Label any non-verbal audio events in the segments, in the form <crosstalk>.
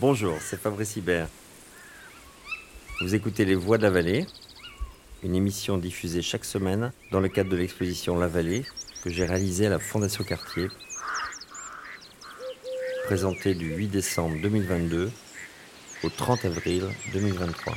Bonjour, c'est Fabrice Hibert. Vous écoutez Les Voix de la Vallée, une émission diffusée chaque semaine dans le cadre de l'exposition La Vallée que j'ai réalisée à la Fondation Cartier, présentée du 8 décembre 2022 au 30 avril 2023.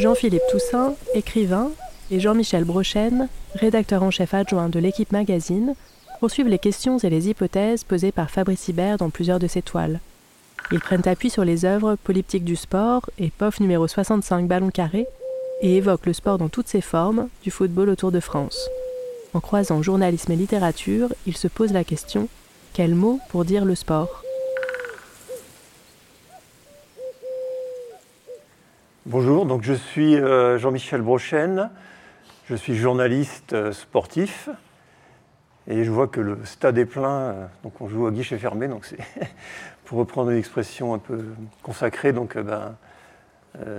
Jean-Philippe Toussaint, écrivain, et Jean-Michel Brochen, rédacteur en chef adjoint de l'équipe magazine, poursuivent les questions et les hypothèses posées par Fabrice Hibert dans plusieurs de ses toiles. Ils prennent appui sur les œuvres Polyptique du sport et POF numéro 65 Ballon carré et évoquent le sport dans toutes ses formes, du football au Tour de France. En croisant journalisme et littérature, ils se posent la question quel mot pour dire le sport? Bonjour, donc je suis euh, Jean-Michel Brochen, je suis journaliste euh, sportif. Et je vois que le stade est plein, euh, donc on joue à guichet fermé, donc c'est <laughs> pour reprendre une expression un peu consacrée, donc ben,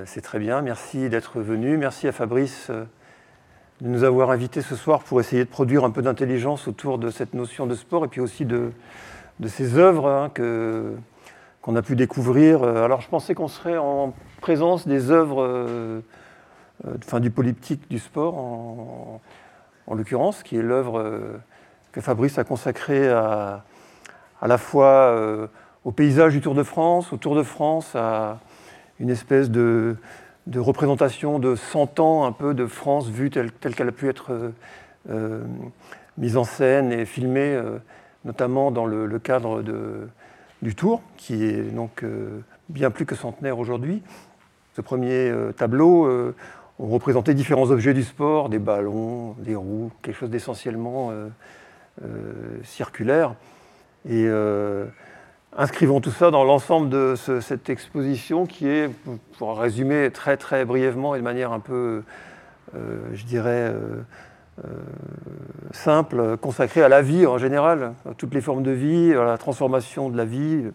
c'est très bien. Merci d'être venu, merci à Fabrice de nous avoir invités ce soir pour essayer de produire un peu d'intelligence autour de cette notion de sport et puis aussi de, de ces œuvres hein, que qu'on a pu découvrir. Alors je pensais qu'on serait en présence des œuvres euh, euh, du polyptyque du sport, en, l'occurrence, qui est l'œuvre euh, que Fabrice a consacrée à, la fois au paysage du Tour de France, au Tour de France, à une espèce de, représentation de 100 ans un peu de France vue telle, qu'elle a pu être mise en scène et filmée, notamment dans le cadre de, du Tour, qui est donc bien plus que centenaire aujourd'hui. Ce premier euh, tableau, euh, on représentait différents objets du sport, des ballons, des roues, quelque chose d'essentiellement euh, circulaire. Et inscrivons tout ça dans l'ensemble de cette exposition qui est, pour résumer très très brièvement et de manière un peu, je dirais, simple, consacrée à la vie en général, à toutes les formes de vie, à la transformation de la vie,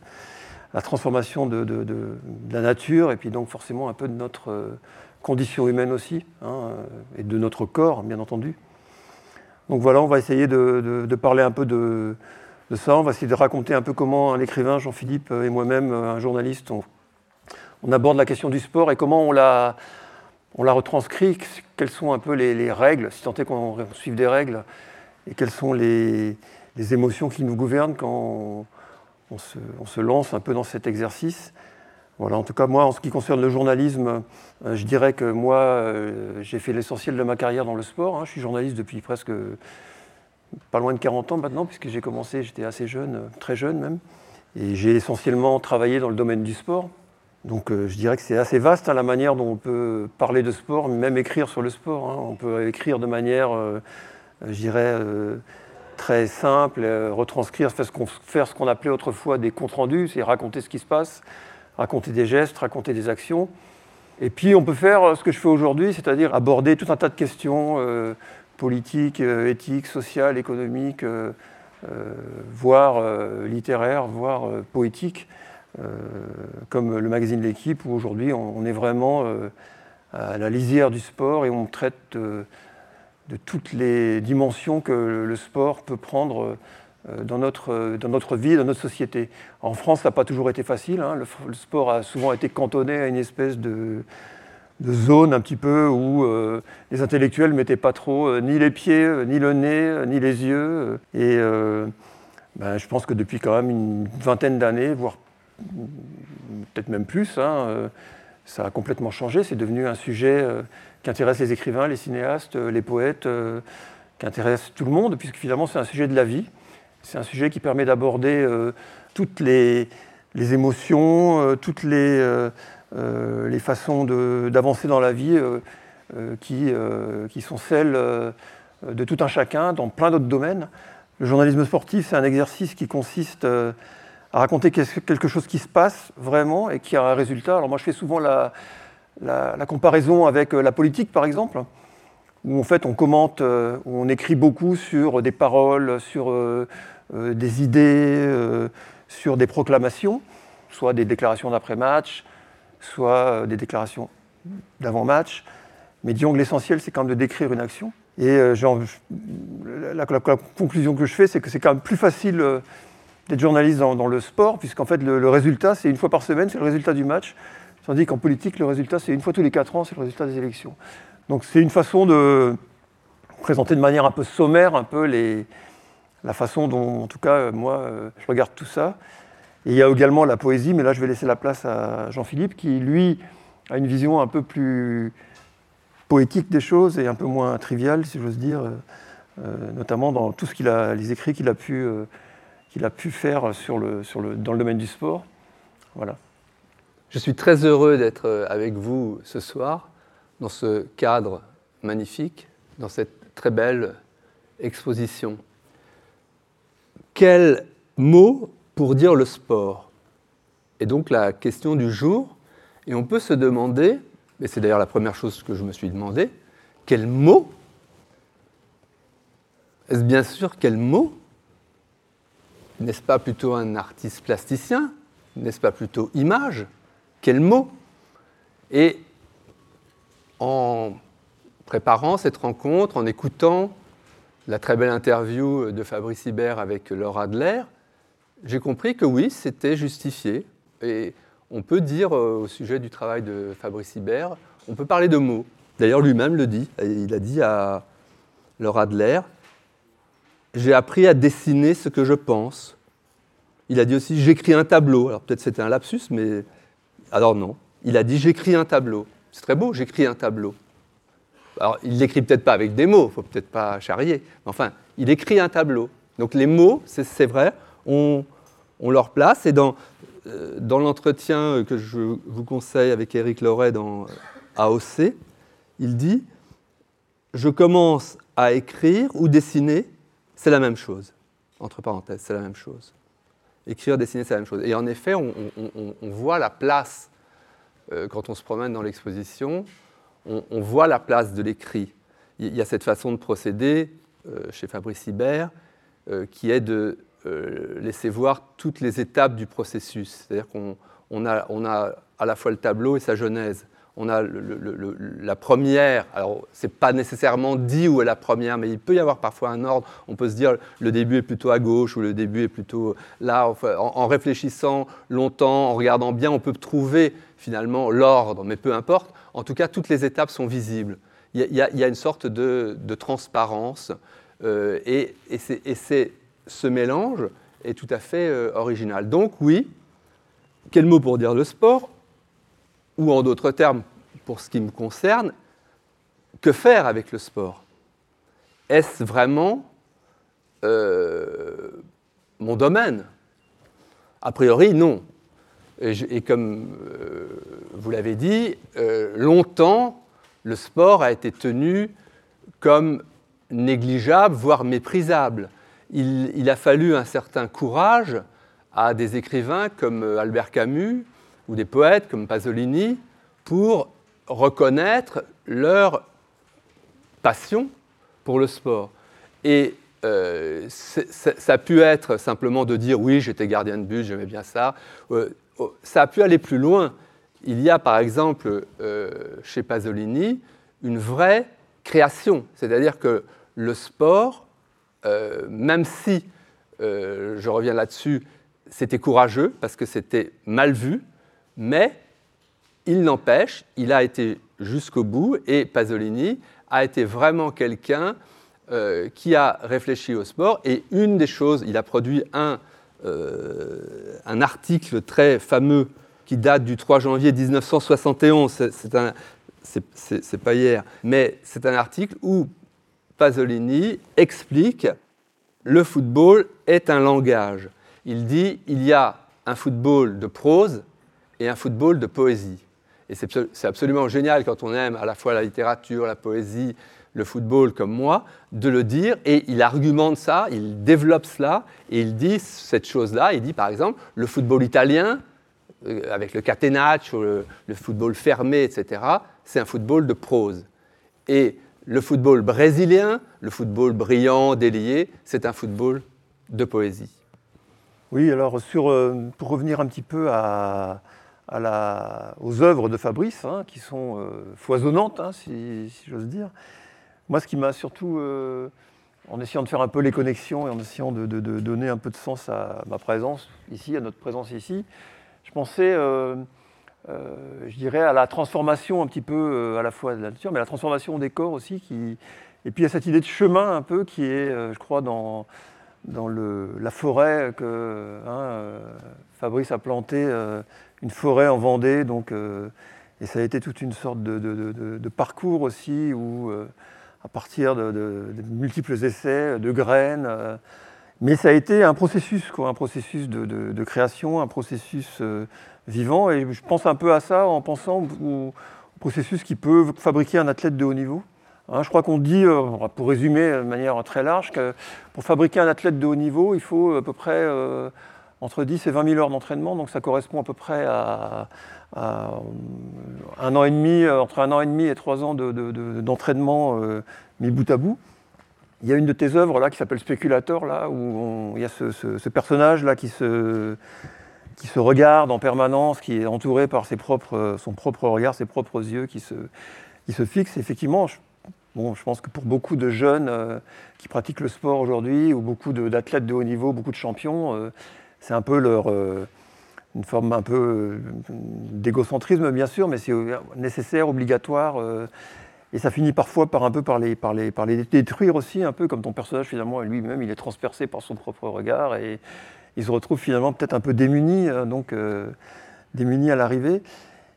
la transformation de, la nature et puis donc forcément un peu de notre euh, condition humaine aussi, hein, euh, et de notre corps, bien entendu. Donc voilà, on va essayer de, parler un peu de, ça, on va essayer de raconter un peu comment un écrivain, Jean-Philippe, et moi-même, un journaliste, on, aborde la question du sport et comment on la, on la retranscrit, quelles sont un peu les, règles, si tant est qu'on suive des règles, et quelles sont les, émotions qui nous gouvernent quand on se, lance un peu dans cet exercice. Voilà, en tout cas, moi, en ce qui concerne le journalisme, euh, je dirais que moi, euh, j'ai fait l'essentiel de ma carrière dans le sport. Hein. Je suis journaliste depuis presque pas loin de 40 ans maintenant, puisque j'ai commencé, j'étais assez jeune, très jeune même. Et j'ai essentiellement travaillé dans le domaine du sport. Donc euh, je dirais que c'est assez vaste hein, la manière dont on peut parler de sport, même écrire sur le sport. Hein. On peut écrire de manière, je dirais, très simple, euh, retranscrire, faire ce qu'on appelait autrefois des comptes rendus, c'est raconter ce qui se passe, raconter des gestes, raconter des actions. Et puis on peut faire euh, ce que je fais aujourd'hui, c'est-à-dire aborder tout un tas de questions euh, politiques, éthiques, sociales, économiques, voire littéraires, voire poétiques, comme le magazine L'équipe, où aujourd'hui on, est vraiment à la lisière du sport et on traite de toutes les dimensions que le sport peut prendre euh, dans notre, dans notre vie, dans notre société. En France, ça n'a pas toujours été facile. Hein. Le, sport a souvent été cantonné à une espèce de, zone un petit peu où euh, les intellectuels ne mettaient pas trop euh, ni les pieds, ni le nez, ni les yeux. Et ben, je pense que depuis quand même une vingtaine d'années, voire peut-être même plus, hein, ça a complètement changé. C'est devenu un sujet qui intéresse les écrivains, les cinéastes, euh, les poètes, euh, qui intéresse tout le monde, puisque finalement c'est un sujet de la vie. C'est un sujet qui permet d'aborder euh, toutes les, émotions, toutes les, façons d'avancer dans la vie qui sont celles de tout un chacun dans plein d'autres domaines. Le journalisme sportif, c'est un exercice qui consiste à raconter quelque chose qui se passe vraiment et qui a un résultat. Alors moi, je fais souvent la, comparaison avec euh, la politique, par exemple, où en fait on commente, euh, on écrit beaucoup sur des paroles, sur euh, des idées, sur des proclamations, soit des déclarations d'après-match, soit des déclarations d'avant-match. Mais disons que l'essentiel, c'est quand même de décrire une action. Et la, conclusion que je fais, c'est que c'est quand même plus facile d'être journaliste dans, le sport, puisqu'en fait, le, résultat, c'est une fois par semaine, c'est le résultat du match. Tandis qu'en politique, le résultat, c'est une fois tous les quatre ans, c'est le résultat des élections. Donc c'est une façon de présenter de manière un peu sommaire un peu les, la façon dont, en tout cas, moi, je regarde tout ça. Et il y a également la poésie, mais là, je vais laisser la place à Jean-Philippe, qui, lui, a une vision un peu plus poétique des choses et un peu moins triviale, si j'ose dire, euh, notamment dans tout ce qu'il a, les écrits qu'il a pu... Euh, qu'il a pu faire sur le, sur le, dans le domaine du sport. Voilà. Je suis très heureux d'être avec vous ce soir, dans ce cadre magnifique, dans cette très belle exposition. Quel mot pour dire le sport? Et donc la question du jour, et on peut se demander, et c'est d'ailleurs la première chose que je me suis demandé, quel mot? Est-ce bien sûr quel mot n'est-ce pas plutôt un artiste plasticien N'est-ce pas plutôt image Quel mot Et en préparant cette rencontre, en écoutant la très belle interview de Fabrice Hibert avec Laura Adler, j'ai compris que oui, c'était justifié. Et on peut dire euh, au sujet du travail de Fabrice Hibert, on peut parler de mots. D'ailleurs, lui-même le dit. Il a dit à Laura Adler j'ai appris à dessiner ce que je pense. Il a dit aussi j'écris un tableau. Alors peut-être c'était un lapsus, mais alors non. Il a dit j'écris un tableau. C'est très beau, j'écris un tableau. Alors il l'écrit peut-être pas avec des mots, il faut peut-être pas charrier. Mais enfin, il écrit un tableau. Donc les mots, c'est vrai, ont, leur place. Et dans, euh, dans l'entretien que je vous conseille avec Éric Loret dans AOC, il dit Je commence à écrire ou dessiner c'est la même chose. Entre parenthèses, c'est la même chose. Écrire, dessiner, c'est la même chose. Et en effet, on, voit la place, euh, quand on se promène dans l'exposition, on, voit la place de l'écrit. Il y a cette façon de procéder euh, chez Fabrice Hibert euh, qui est de laisser voir toutes les étapes du processus. C'est-à-dire qu'on a, à la fois le tableau et sa genèse on a la première, alors c'est pas nécessairement dit où est la première, mais il peut y avoir parfois un ordre. On peut se dire le début est plutôt à gauche ou le début est plutôt là. en, réfléchissant longtemps, en regardant bien, on peut trouver finalement l'ordre, mais peu importe. En tout cas, toutes les étapes sont visibles. Il y a, une sorte de, transparence euh, et, ce mélange est tout à fait euh, original. Donc oui, quel mot pour dire le sport? Ou en d'autres termes, pour ce qui me concerne, que faire avec le sport? Est-ce vraiment euh, mon domaine? A priori, non. Et, comme euh, vous l'avez dit, euh, longtemps, le sport a été tenu comme négligeable, voire méprisable. il, a fallu un certain courage à des écrivains comme Albert Camus, ou des poètes comme Pasolini pour reconnaître leur passion pour le sport. Et euh, ça a pu être simplement de dire oui, j'étais gardien de but, j'aimais bien ça. Euh, oh, ça a pu aller plus loin. Il y a par exemple euh, chez Pasolini une vraie création, c'est-à-dire que le sport, même si, je reviens là-dessus, c'était courageux parce que c'était mal vu, mais il n'empêche, il a été jusqu'au bout et Pasolini a été vraiment quelqu'un euh, qui a réfléchi au sport. Et une des choses, il a produit un, euh, article très fameux qui date du 3 janvier 1971. C'est pas hier, mais c'est un article où Pasolini explique le football est un langage. Il dit il y a un football de prose et un football de poésie. Et c'est absolument génial quand on aime à la fois la littérature, la poésie, le football comme moi, de le dire. Et il argumente ça, il développe cela, et il dit cette chose-là. Il dit par exemple, le football italien, euh, avec le catenaccio, le, le football fermé, etc., c'est un football de prose. Et le football brésilien, le football brillant, délié, c'est un football de poésie. Oui, alors euh, pour revenir un petit peu à, aux œuvres de Fabrice, hein, qui sont foisonnantes, hein, si, j'ose dire. Moi, ce qui m'a surtout, en essayant de faire un peu les connexions et en essayant de, donner un peu de sens à ma présence ici, à notre présence ici, je pensais, je dirais, à la transformation un petit peu à la fois de la nature, mais à la transformation des corps aussi, qui, et puis a cette idée de chemin un peu qui est, euh, je crois, dans, dans le, la forêt que hein, euh, Fabrice a planté, euh, une forêt en Vendée. Donc, et ça a été toute une sorte de, parcours aussi où, à partir de, multiples essais, de graines, mais ça a été un processus, quoi, un processus de, création, un processus vivant. Et je pense un peu à ça en pensant au processus qui peut fabriquer un athlète de haut niveau. Hein, je crois qu'on dit, euh, pour résumer de manière très large, que pour fabriquer un athlète de haut niveau, il faut à peu près euh, entre 10 et 20 000 heures d'entraînement. Donc ça correspond à peu près à, un an et demi, euh, entre un an et demi et trois ans d'entraînement mis bout à bout. Il y a une de tes œuvres là qui s'appelle Spéculateur, là, où il y a ce, personnage là qui se, qui se regarde en permanence, qui est entouré par ses propres, son propre regard, ses propres yeux qui se, qui se fixent. Effectivement, je pense que pour beaucoup de jeunes euh, qui pratiquent le sport aujourd'hui, ou beaucoup d'athlètes de, haut niveau, beaucoup de champions, euh, c'est un peu leur, euh, une forme un peu d'égocentrisme, bien sûr, mais c'est nécessaire, obligatoire. et ça finit parfois par un peu par les, par, les, par les détruire aussi, un peu comme ton personnage finalement lui-même, il est transpercé par son propre regard et il se retrouve finalement peut-être un peu démuni, donc démuni à l'arrivée.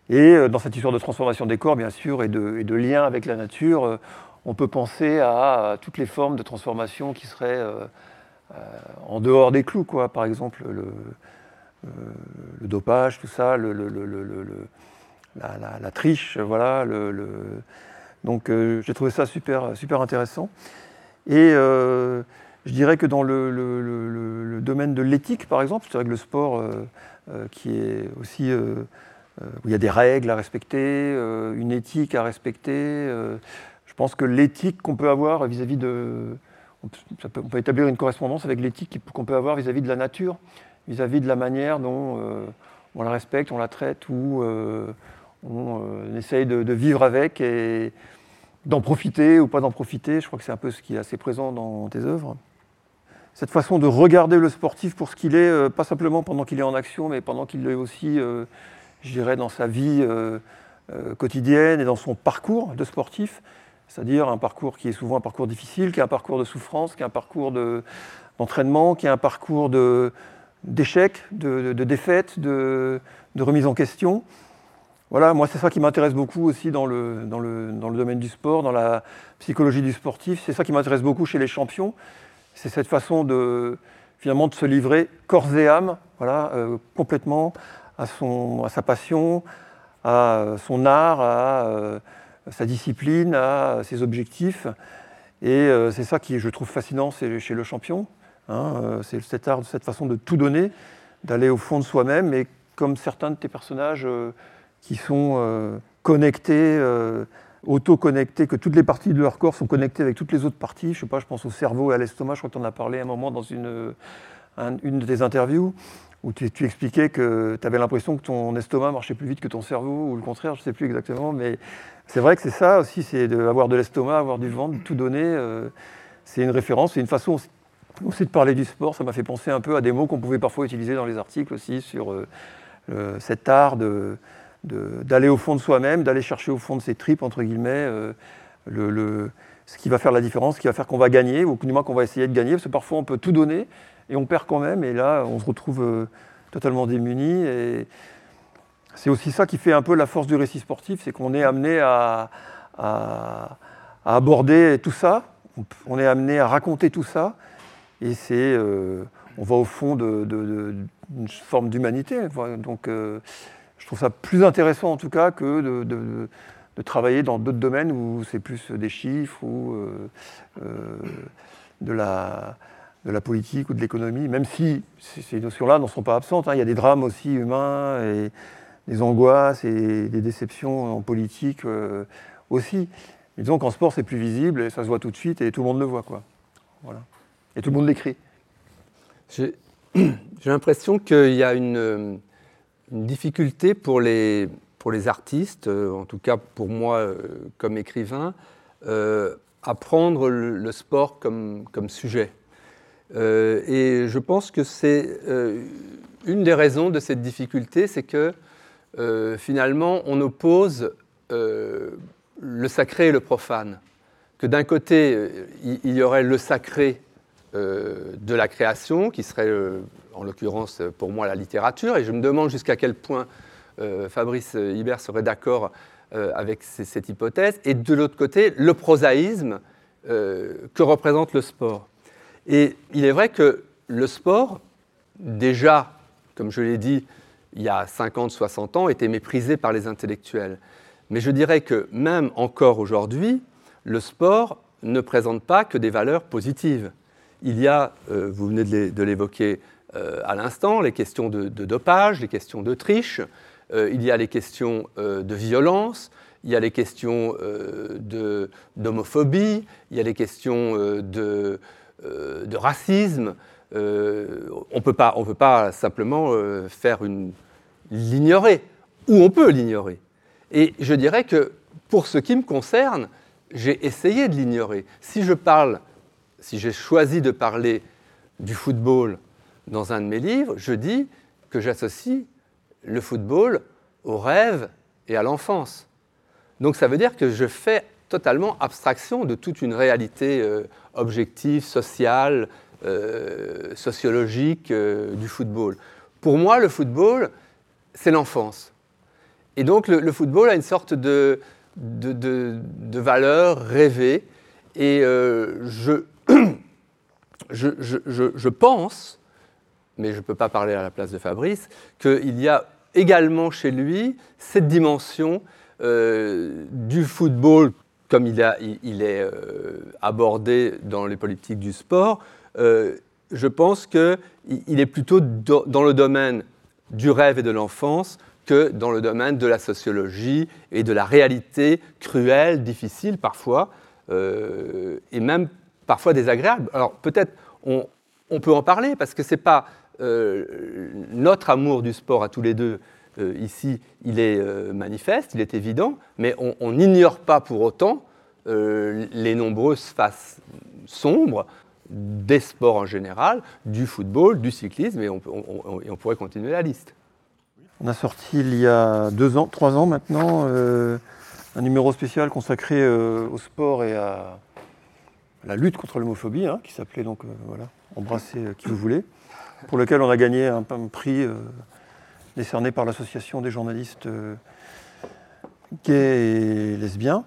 Et dans cette histoire de transformation des corps, bien sûr, et de, et de lien avec la nature, on peut penser à, toutes les formes de transformation qui seraient euh, euh, en dehors des clous, quoi. Par exemple, le, euh, dopage, tout ça, la, triche, voilà. donc j'ai trouvé ça super, super intéressant. Et je dirais que dans le, domaine de l'éthique, par exemple, c'est vrai que le sport, qui est aussi où il y a des règles à respecter, une éthique à respecter, je pense que l'éthique qu'on peut avoir vis-à-vis de... On peut, établir une correspondance avec l'éthique qu'on peut avoir vis-à-vis de la nature, vis-à-vis de la manière dont euh, on la respecte, on la traite, ou euh, on, euh, essaye de, vivre avec et d'en profiter ou pas d'en profiter. Je crois que c'est un peu ce qui est assez présent dans tes œuvres. Cette façon de regarder le sportif pour ce qu'il est, pas simplement pendant qu'il est en action, mais pendant qu'il est aussi, je dirais, dans sa vie quotidienne et dans son parcours de sportif, c'est-à-dire un parcours qui est souvent un parcours difficile, qui est un parcours de souffrance, qui est un parcours d'entraînement, qui est un parcours d'échec, de, de, défaite, de, remise en question. Voilà, moi c'est ça qui m'intéresse beaucoup aussi dans le, dans, le, dans le, domaine du sport, dans la psychologie du sportif. C'est ça qui m'intéresse beaucoup chez les champions. C'est cette façon de finalement de se livrer corps et âme, voilà, euh, complètement à, son, à sa passion, à son art, à euh, sa discipline, à ses objectifs. Et euh, c'est ça qui, je trouve, fascinant chez le champion. Hein, euh, c'est cet art, cette façon de tout donner, d'aller au fond de soi-même. Et comme certains de tes personnages euh, qui sont connectés, auto-connectés, que toutes les parties de leur corps sont connectées avec toutes les autres parties. Je sais pas, je pense au cerveau et à l'estomac. Je crois que tu en as parlé un moment dans une, une de tes interviews où tu, expliquais que tu avais l'impression que ton estomac marchait plus vite que ton cerveau, ou le contraire, je ne sais plus exactement, mais c'est vrai que c'est ça aussi, c'est d'avoir de l'estomac, avoir du ventre, tout donner. Euh, c'est une référence, c'est une façon aussi de parler du sport. Ça m'a fait penser un peu à des mots qu'on pouvait parfois utiliser dans les articles aussi sur euh, cet art d'aller de, au fond de soi-même, d'aller chercher au fond de ses tripes, entre guillemets, euh, le, ce qui va faire la différence, ce qui va faire qu'on va gagner, ou du moins qu'on va essayer de gagner, parce que parfois on peut tout donner, et on perd quand même, et là, on se retrouve totalement démuni. Et c'est aussi ça qui fait un peu la force du récit sportif, c'est qu'on est amené à, aborder tout ça, on est amené à raconter tout ça, et c'est, euh, on va au fond d'une forme d'humanité. Donc, euh, je trouve ça plus intéressant en tout cas que de, travailler dans d'autres domaines où c'est plus des chiffres ou de la de la politique ou de l'économie, même si ces notions-là n'en sont pas absentes. Hein. Il y a des drames aussi humains et des angoisses et des déceptions en politique euh, aussi. Mais disons qu'en sport, c'est plus visible et ça se voit tout de suite et tout le monde le voit. Quoi. Voilà. Et tout le monde l'écrit. J'ai <clears throat> l'impression qu'il y a une, une difficulté pour les, pour les artistes, en tout cas pour moi comme écrivain, à prendre le, sport comme, comme sujet. et je pense que c'est une des raisons de cette difficulté, c'est que finalement on oppose le sacré et le profane. Que d'un côté, il y aurait le sacré euh, de la création, qui serait euh, en l'occurrence pour moi la littérature, et je me demande jusqu'à quel point euh, Fabrice Hibert serait d'accord avec cette hypothèse, et de l'autre côté, le prosaïsme que représente le sport. Et il est vrai que le sport, déjà, comme je l'ai dit, il y a 50, 60 ans, était méprisé par les intellectuels. Mais je dirais que même encore aujourd'hui, le sport ne présente pas que des valeurs positives. Il y a, euh, vous venez de l'évoquer euh, à l'instant, les questions de, dopage, les questions de triche, euh, il y a les questions de violence, il y a les questions d'homophobie, il y a les questions de, racisme. On ne peut pas simplement faire une l'ignorer, ou on peut l'ignorer. Et je dirais que pour ce qui me concerne, j'ai essayé de l'ignorer. Si je parle, si j'ai choisi de parler du football dans un de mes livres, je dis que j'associe le football au rêve et à l'enfance. Donc ça veut dire que je fais totalement abstraction de toute une réalité euh, objective, sociale, euh, sociologique euh, du football. Pour moi, le football, c'est l'enfance. Et donc le, football a une sorte de, de, valeur rêvée. Et euh, je, <coughs> je, je, pense, mais je ne peux pas parler à la place de Fabrice, qu'il y a également chez lui cette dimension du football comme il, a, il, est abordé dans les politiques du sport. Je pense qu'il est plutôt dans le domaine du rêve et de l'enfance que dans le domaine de la sociologie et de la réalité cruelle, difficile parfois, euh, et même parfois désagréable. Alors peut-être on, peut en parler parce que ce n'est pas euh, notre amour du sport à tous les deux. Euh, ici, il est manifeste, il est évident, mais on n'ignore pas pour autant les nombreuses faces sombres des sports en général, du football, du cyclisme, et on, pourrait continuer la liste. On a sorti il y a deux ans, trois ans maintenant, euh, un numéro spécial consacré euh, au sport et à la lutte contre l'homophobie, hein, qui s'appelait donc euh, voilà, Embrasser qui vous voulez, pour lequel on a gagné un, prix décerné par l'association des journalistes gays et lesbiens.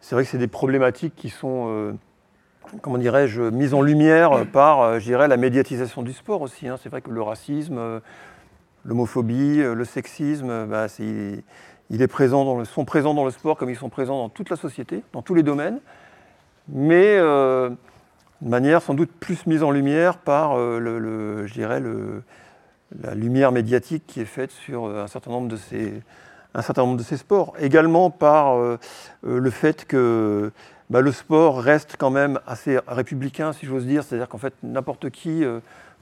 C'est vrai que c'est des problématiques qui sont comment dirais-je, mises en lumière par, je dirais, la médiatisation du sport aussi. Hein. C'est vrai que le racisme, l'homophobie, euh, le sexisme, euh, bah, est présent dans le, sont présents dans le sport comme ils sont présents dans toute la société, dans tous les domaines, mais euh, de manière sans doute plus mise en lumière par le, je dirais la lumière médiatique qui est faite sur un certain nombre de ces, un certain nombre de ces sports. Également par le fait que bah, le sport reste quand même assez républicain, si j'ose dire, c'est-à-dire qu'en fait n'importe qui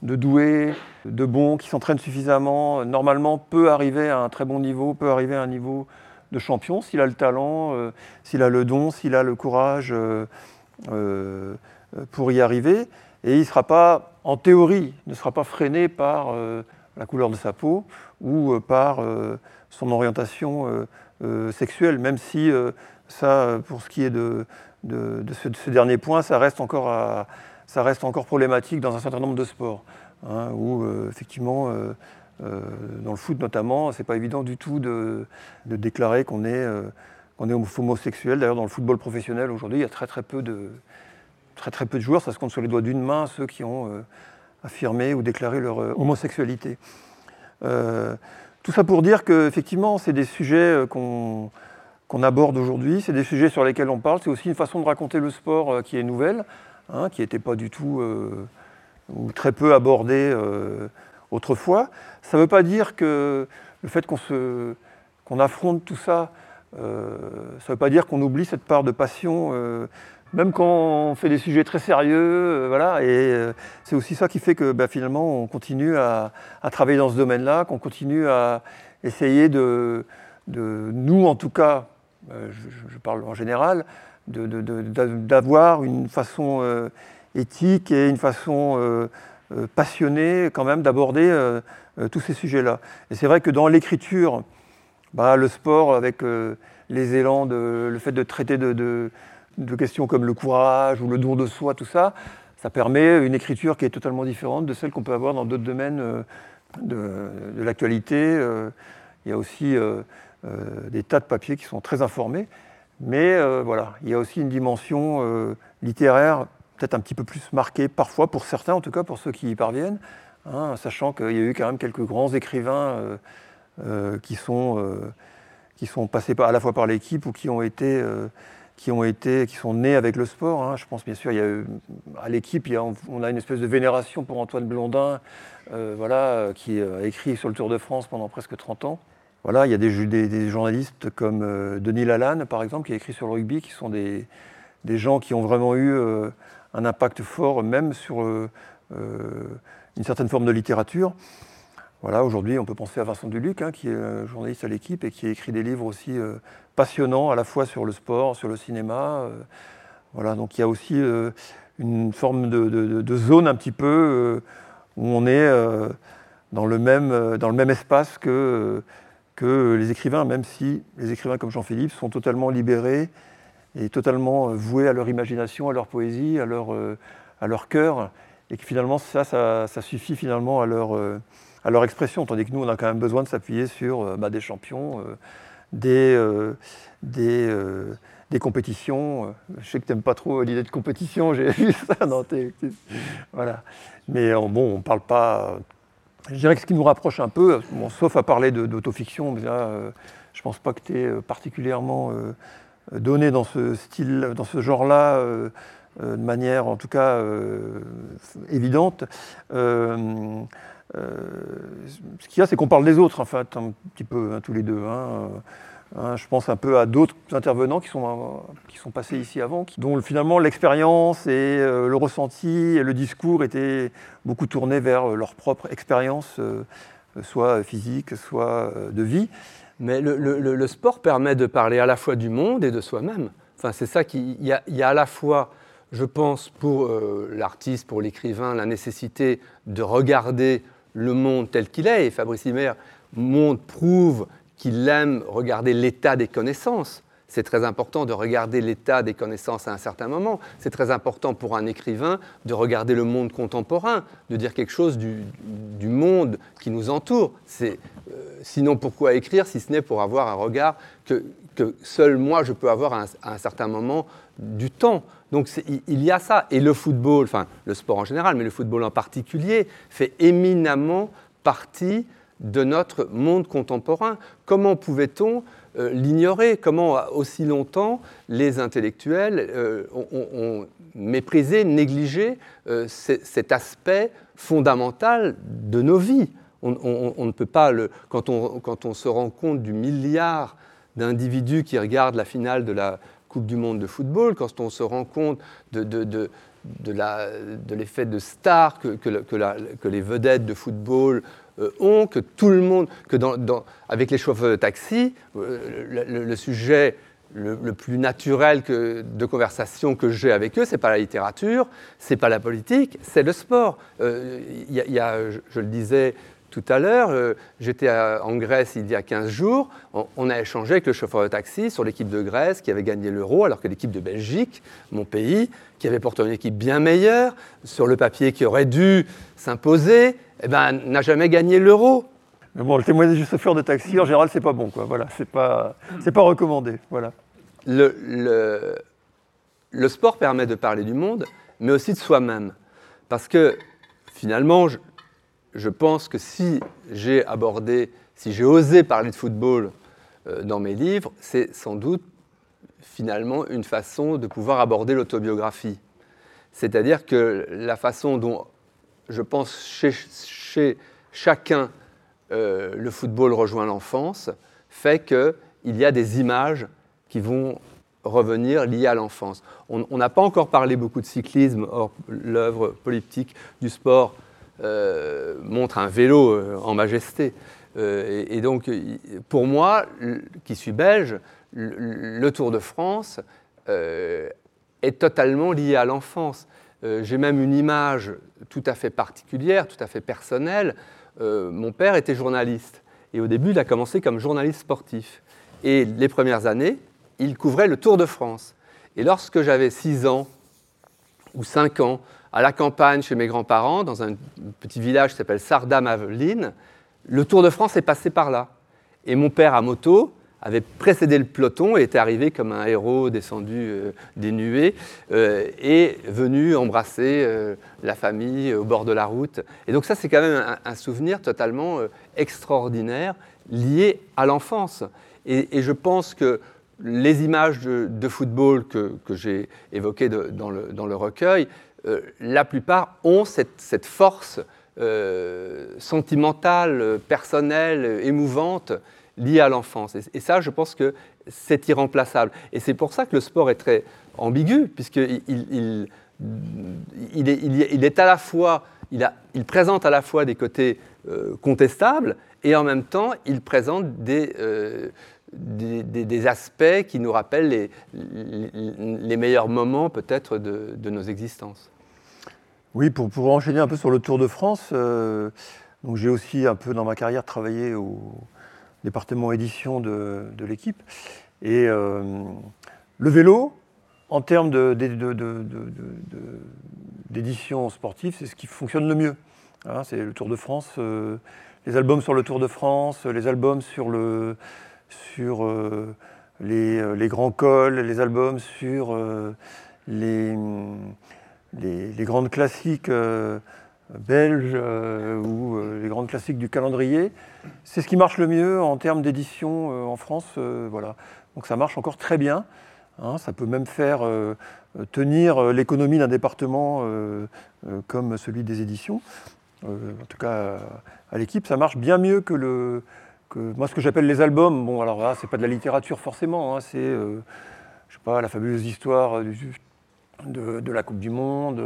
de doués, de bons, qui s'entraînent suffisamment, normalement peut arriver à un très bon niveau, peut arriver à un niveau de champion s'il a le talent, euh, s'il a le don, s'il a le courage euh, euh, pour y arriver. Et il ne sera pas, en théorie, ne sera pas freiné par la couleur de sa peau ou par son orientation sexuelle, même si ça, pour ce qui est de, ce, dernier point, ça reste encore ça reste encore problématique dans un certain nombre de sports, hein, où euh, effectivement, euh, euh, dans le foot notamment, c'est pas évident du tout de, déclarer qu'on est, qu'on est homosexuel. D'ailleurs, dans le football professionnel aujourd'hui, il y a très très peu de, très, très peu de joueurs, ça se compte sur les doigts d'une main, ceux qui ont affirmé ou déclaré leur homosexualité. tout ça pour dire qu'effectivement, c'est des sujets qu'on qu'on aborde aujourd'hui, c'est des sujets sur lesquels on parle, c'est aussi une façon de raconter le sport qui est nouvelle. Hein, qui n'était pas du tout euh, ou très peu abordé euh, autrefois. Ça ne veut pas dire que le fait qu'on affronte tout ça, euh, ça ne veut pas dire qu'on oublie cette part de passion, même quand on fait des sujets très sérieux. voilà, et c'est aussi ça qui fait que bah, finalement on continue à, travailler dans ce domaine-là, qu'on continue à essayer de, nous en tout cas, je, parle en général, d'avoir une façon éthique et une façon passionnée quand même d'aborder tous ces sujets-là. Et c'est vrai que dans l'écriture, bah, le sport avec les élans, de, le fait de traiter de, questions comme le courage ou le don de soi, tout ça, ça permet une écriture qui est totalement différente de celle qu'on peut avoir dans d'autres domaines euh, de, l'actualité. Euh, il y a aussi euh, des tas de papiers qui sont très informés, mais voilà, il y a aussi une dimension littéraire peut-être un petit peu plus marquée parfois, pour certains en tout cas, pour ceux qui y parviennent, hein, sachant qu'il y a eu quand même quelques grands écrivains qui sont passés à la fois par l'équipe ou qui ont été, euh, qui sont nés avec le sport. Hein. Je pense bien sûr, à l'équipe, on a une espèce de vénération pour Antoine Blondin, euh, voilà, qui a écrit sur le Tour de France pendant presque 30 ans. Voilà, il y a des, journalistes comme euh, Denis Lalanne, par exemple, qui a écrit sur le rugby, qui sont des, gens qui ont vraiment eu un impact fort, même sur une certaine forme de littérature. Voilà, aujourd'hui, on peut penser à Vincent Duluc, hein, qui est journaliste à l'équipe et qui écrit des livres aussi euh, passionnants, à la fois sur le sport, sur le cinéma. Euh, voilà, donc il y a aussi euh, une forme de, zone un petit peu où on est dans le même espace que, que les écrivains, même si les écrivains comme Jean-Philippe sont totalement libérés et totalement voués à leur imagination, à leur poésie, à leur, à leur cœur, et que finalement ça, ça, suffit finalement à leur à leur expression, tandis que nous, on a quand même besoin de s'appuyer sur euh, bah, des champions, euh, des, euh, des, des, compétitions. Je sais que tu n'aimes pas trop l'idée de compétition, <laughs> j'ai vu ça dans tes... Voilà. Mais bon, on ne parle pas... Je dirais que ce qui nous rapproche un peu, sauf à parler d'autofiction, là, je ne pense pas que tu es particulièrement donné dans ce style, dans ce genre-là, de manière en tout cas évidente. Euh, ce qu'il y a, c'est qu'on parle des autres, en fait, un petit peu, hein, tous les deux. Hein. Hein, je pense un peu à d'autres intervenants qui sont, qui sont passés ici avant, dont finalement l'expérience et euh, le ressenti et le discours étaient beaucoup tournés vers leur propre expérience, euh, soit physique, soit de vie. Mais le, sport permet de parler à la fois du monde et de soi-même. Enfin, c'est ça qu'il y, y, a à la fois je pense, pour l'artiste, pour l'écrivain, la nécessité de regarder le monde tel qu'il est. Et Fabrice Himer montre, prouve qu'il aime regarder l'état des connaissances. C'est très important de regarder l'état des connaissances à un certain moment. C'est très important pour un écrivain de regarder le monde contemporain, de dire quelque chose du, monde qui nous entoure. Euh, sinon, pourquoi écrire si ce n'est pour avoir un regard que, seul moi je peux avoir à un certain moment du temps. Donc il y a ça. Et le football, enfin le sport en général, mais le football en particulier, fait éminemment partie de notre monde contemporain. Comment pouvait-on euh, l'ignorer? Comment aussi longtemps les intellectuels euh, ont, méprisé, négligé euh, cet aspect fondamental de nos vies? On, ne peut pas, le, quand, on, se rend compte du milliard d'individus qui regardent la finale de la Coupe du Monde de football, quand on se rend compte de, l'effet de star que, les vedettes de football ont, que tout le monde, que dans, avec les chauffeurs de taxi, euh, le, sujet le, plus naturel de conversation que j'ai avec eux, c'est pas la littérature, c'est pas la politique, c'est le sport. Euh, il y, a, je, le disais tout à l'heure. Euh, j'étais en Grèce il y a 15 jours. On, a échangé avec le chauffeur de taxi sur l'équipe de Grèce qui avait gagné l'euro, alors que l'équipe de Belgique, mon pays, qui avait pourtant une équipe bien meilleure, sur le papier qui aurait dû s'imposer, eh ben, n'a jamais gagné l'euro. Mais bon, le témoignage du chauffeur de taxi, en général, c'est pas bon, quoi. Voilà, c'est pas, c'est pas recommandé. Voilà. Le, le, le sport permet de parler du monde, mais aussi de soi-même. Parce que finalement, je, je pense que si j'ai abordé, si j'ai osé parler de football euh, dans mes livres, c'est sans doute finalement une façon de pouvoir aborder l'autobiographie. C'est-à-dire que la façon dont je pense chez, chacun euh, le football rejoint l'enfance fait qu'il y a des images qui vont revenir liées à l'enfance. On n'a pas encore parlé beaucoup de cyclisme, l'œuvre politique du sport euh, montre un vélo euh, en majesté. et, donc, pour moi, qui suis belge, le, Tour de France est totalement lié à l'enfance. J'ai même une image tout à fait particulière, tout à fait personnelle. mon père était journaliste. Et au début, il a commencé comme journaliste sportif. Et les premières années, il couvrait le Tour de France. Et lorsque j'avais 6 ans ou 5 ans, à la campagne chez mes grands-parents, dans un petit village qui s'appelle Sardam-Aveline, le Tour de France est passé par là. Et mon père, à moto, avait précédé le peloton et était arrivé comme un héros descendu euh, des nuées euh, et venu embrasser euh, la famille au bord de la route. Et donc ça, c'est quand même un, souvenir totalement extraordinaire lié à l'enfance. Et, je pense que les images de, football que, j'ai évoquées dans, le, dans, le, recueil, la plupart ont cette, force sentimentale, personnelle, émouvante lié à l'enfance. Et, ça, je pense que c'est irremplaçable. Et c'est pour ça que le sport est très ambigu, puisqu'il il, est, à la fois, il, présente à la fois des côtés euh, contestables, et en même temps, il présente des, euh, aspects qui nous rappellent les, meilleurs moments peut-être de, nos existences. Oui, pour, pour enchaîner un peu sur le Tour de France, euh, j'ai aussi un peu dans ma carrière travaillé au, département édition de, l'équipe. Et euh, le vélo, en termes d'édition sportive, c'est ce qui fonctionne le mieux. Hein, c'est le Tour de France, euh, les albums sur le Tour de France, les albums sur, le, sur euh, les, grands cols, les albums sur les, les, grandes classiques belges ou les grandes classiques du calendrier. C'est ce qui marche le mieux en termes d'édition euh, en France. Euh, voilà. Donc ça marche encore très bien. Hein. ça peut même faire euh, tenir l'économie d'un département comme celui des éditions. en tout cas, à l'équipe, ça marche bien mieux que le. moi, ce que j'appelle les albums, bon, alors là, c'est pas de la littérature forcément, hein. c'est, je sais pas, la fabuleuse histoire de, la Coupe du Monde,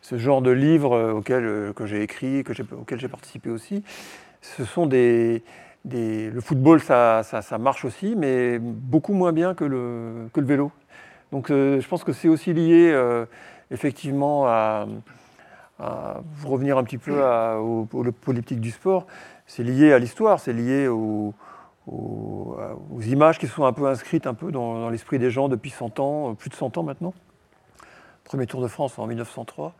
ce genre de livres auxquels, que j'ai écrit, que auxquels j'ai participé aussi ce sont des, le football, ça, marche aussi, mais beaucoup moins bien que le, que le vélo. Donc euh, je pense que c'est aussi lié euh, effectivement à, revenir un petit peu aux, politiques du sport, c'est lié à l'histoire, c'est lié aux, images qui sont un peu inscrites un peu dans, dans l'esprit des gens depuis 100 ans, plus de 100 ans maintenant. Premier Tour de France en 1903.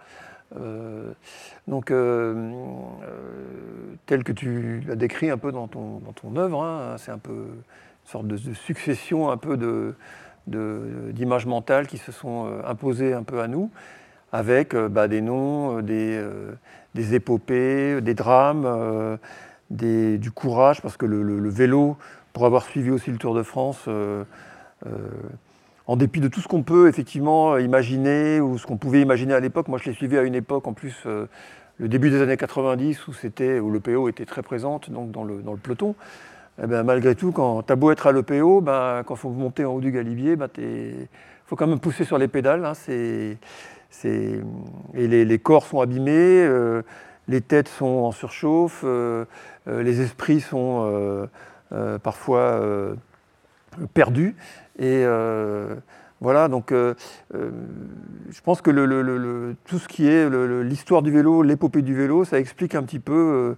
Euh, donc, euh, euh, tel que tu l'as décrit un peu dans ton, dans ton œuvre, hein, c'est un peu une sorte de, succession un peu de, d'images mentales qui se sont imposées un peu à nous, avec bah, des noms, des, des, épopées, des drames, des, du courage, parce que le, le, vélo, pour avoir suivi aussi le Tour de France, en dépit de tout ce qu'on peut effectivement imaginer ou ce qu'on pouvait imaginer à l'époque. Moi, je l'ai suivi à une époque, en plus, euh, le début des années 90, où, c'était, où le PO était très présente donc dans, le, dans le peloton. Eh ben, malgré tout, quand tu as beau être à l'EPO, ben, quand il faut monter en haut du galibier, il ben, faut quand même pousser sur les pédales. Hein. Et les, corps sont abîmés, euh, les têtes sont en surchauffe, euh, les esprits sont parfois perdus. Et euh, voilà, donc euh, euh, je pense que tout ce qui est l'histoire du vélo, l'épopée du vélo, ça explique un petit peu,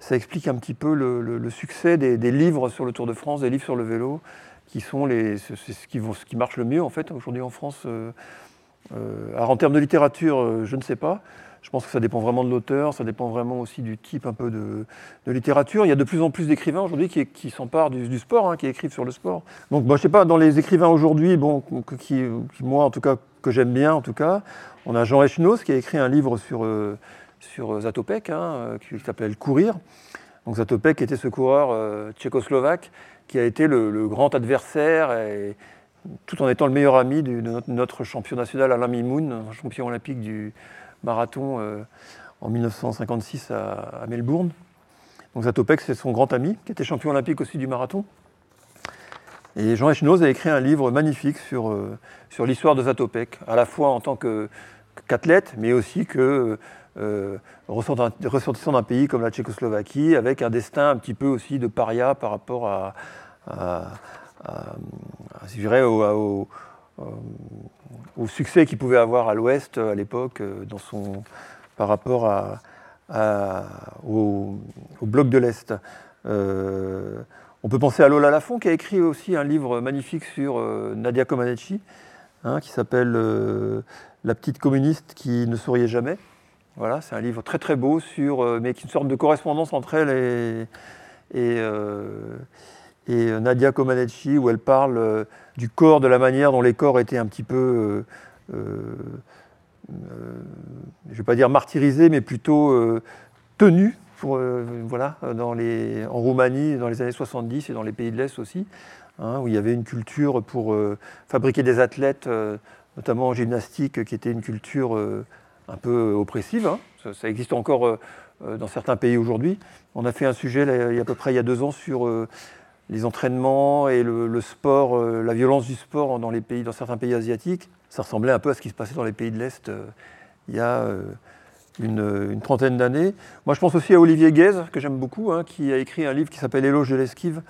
ça explique un petit peu le, succès des, livres sur le Tour de France, des livres sur le vélo, qui sont les, ce, qui, qui marche le mieux en fait aujourd'hui en France. alors en termes de littérature, je ne sais pas. Je pense que ça dépend vraiment de l'auteur, ça dépend vraiment aussi du type un peu de, littérature. Il y a de plus en plus d'écrivains aujourd'hui qui, s'emparent du, sport, hein, qui écrivent sur le sport. Donc, moi, je sais pas, dans les écrivains aujourd'hui, bon, qui, moi en tout cas, que j'aime bien en tout cas, on a Jean Echnos qui a écrit un livre sur, euh, sur Zatopek, hein, euh, qui s'appelle Courir. Donc Zatopek était ce coureur euh, tchécoslovaque qui a été le, grand adversaire, et, tout en étant le meilleur ami de notre, champion national Alain Mimoun, champion olympique du, marathon euh, en 1956 à, Melbourne. Donc Zatopek, c'est son grand ami, qui était champion olympique aussi du marathon. Et Jean Echnoz a écrit un livre magnifique sur, euh, sur l'histoire de Zatopek, à la fois en tant qu'athlète, mais aussi que ressortissant d'un pays comme la Tchécoslovaquie, avec un destin un petit peu aussi de paria par rapport à, je dirais, au, succès qu'il pouvait avoir à l'Ouest à l'époque, son, par rapport au, bloc de l'Est. On peut penser à Lola Lafont qui a écrit aussi un livre magnifique sur euh, Nadia Comaneci, hein, qui s'appelle euh, La petite communiste qui ne souriait jamais. Voilà, c'est un livre très très beau sur, euh, mais qui est une sorte de correspondance entre elle et, Nadia Comaneci, où elle parle du corps, de la manière dont les corps étaient un petit peu, je ne vais pas dire martyrisés, mais plutôt tenus euh, voilà, dans les, en Roumanie dans les années 70 et dans les pays de l'Est aussi, hein, où il y avait une culture pour euh, fabriquer des athlètes, euh, notamment en gymnastique, qui était une culture un peu oppressive. Hein. Ça, existe encore dans certains pays aujourd'hui. On a fait un sujet il y a à peu près il y a deux ans sur les entraînements et le, sport, la violence du sport dans, les pays, dans certains pays asiatiques. Ça ressemblait un peu à ce qui se passait dans les pays de l'Est il y a une, trentaine d'années. Moi, je pense aussi à Olivier Guèze, que j'aime beaucoup, hein, qui a écrit un livre qui s'appelle Éloge de l'esquive,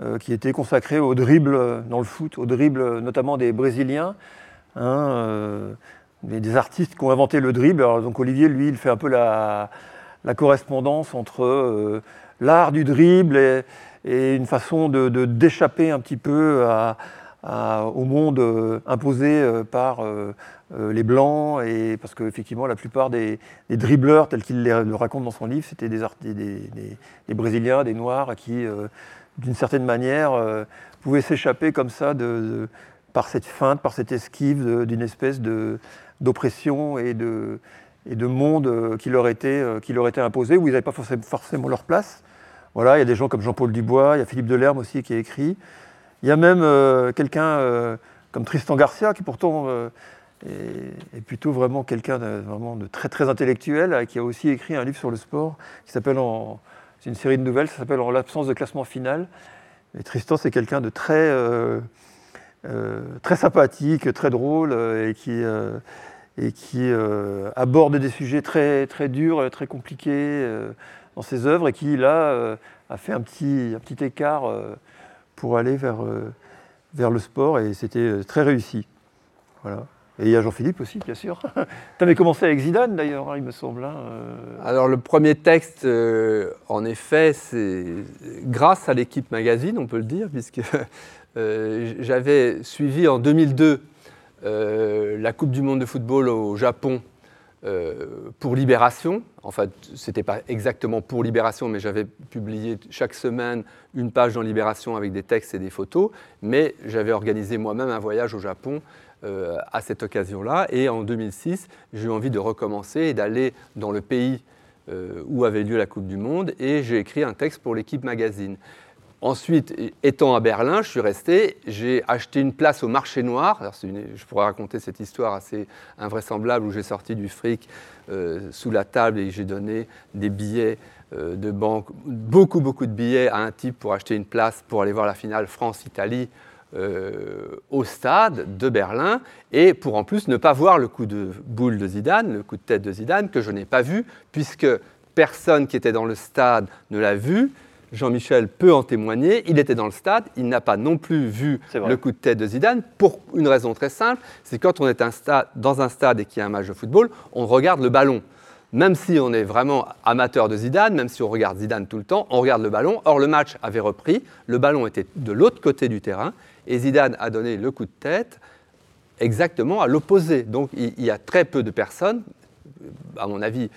euh, qui était consacré au dribble euh, dans le foot, au dribble euh, notamment des Brésiliens, hein, des, artistes qui ont inventé le dribble. donc Olivier, lui, il fait un peu la, correspondance entre l'art du dribble et, une façon de d'échapper un petit peu au monde imposé par euh, les blancs, et parce qu'effectivement la plupart des, dribbleurs tels qu'il le raconte dans son livre, c'était des, des, Brésiliens, des Noirs qui, euh, d'une certaine manière, euh, pouvaient s'échapper comme ça de, par cette feinte, par cette esquive d'une espèce d'oppression et de, et de monde qui leur, était, qui leur était imposé, où ils n'avaient pas forcément leur place. Voilà, il y a des gens comme Jean-Paul Dubois, il y a Philippe Delerme aussi qui a écrit. Il y a même quelqu'un comme Tristan Garcia qui pourtant et, plutôt vraiment quelqu'un de, vraiment de très très intellectuel euh, qui a aussi écrit un livre sur le sport qui s'appelle c'est une série de nouvelles, ça s'appelle En l'absence de classement final. Et Tristan, c'est quelqu'un de très, euh, euh, très sympathique, très drôle et qui, et qui aborde des sujets très, très durs, très compliqués dans ses œuvres et qui, là, a fait un petit, un petit écart pour aller vers, vers le sport et c'était très réussi. Voilà. Et il y a Jean-Philippe aussi, bien sûr. <laughs> tu avais commencé avec Zidane, d'ailleurs, hein, il me semble. Hein, euh. Alors, le premier texte, euh, en effet, c'est grâce à l'équipe magazine, on peut le dire, puisque <laughs> euh, j'avais suivi en 2002 la Coupe du Monde de football au Japon pour Libération. En fait, ce n'était pas exactement pour Libération, mais j'avais publié chaque semaine une page dans Libération avec des textes et des photos. Mais j'avais organisé moi-même un voyage au Japon euh, à cette occasion-là. Et en 2006, j'ai eu envie de recommencer et d'aller dans le pays euh, où avait lieu la Coupe du Monde et j'ai écrit un texte pour l'équipe magazine. Ensuite, étant à Berlin, je suis resté, j'ai acheté une place au marché noir. je pourrais raconter cette histoire assez invraisemblable où j'ai sorti du fric euh, sous la table et j'ai donné des billets de banque, beaucoup, beaucoup de billets à un type pour acheter une place pour aller voir la finale France-Italie euh, au stade de Berlin et pour en plus ne pas voir le coup de boule de Zidane, le coup de tête de Zidane que je n'ai pas vu puisque personne qui était dans le stade ne l'a vu. Jean-Michel peut en témoigner, il était dans le stade, il n'a pas non plus vu le coup de tête de Zidane pour une raison très simple, c'est quand on est un stade, dans un stade et qu'il y a un match de football, on regarde le ballon. Même si on est vraiment amateur de Zidane, même si on regarde Zidane tout le temps, on regarde le ballon. Or, le match avait repris, le ballon était de l'autre côté du terrain, et Zidane a donné le coup de tête exactement à l'opposé. Donc il y a très peu de personnes, à mon avis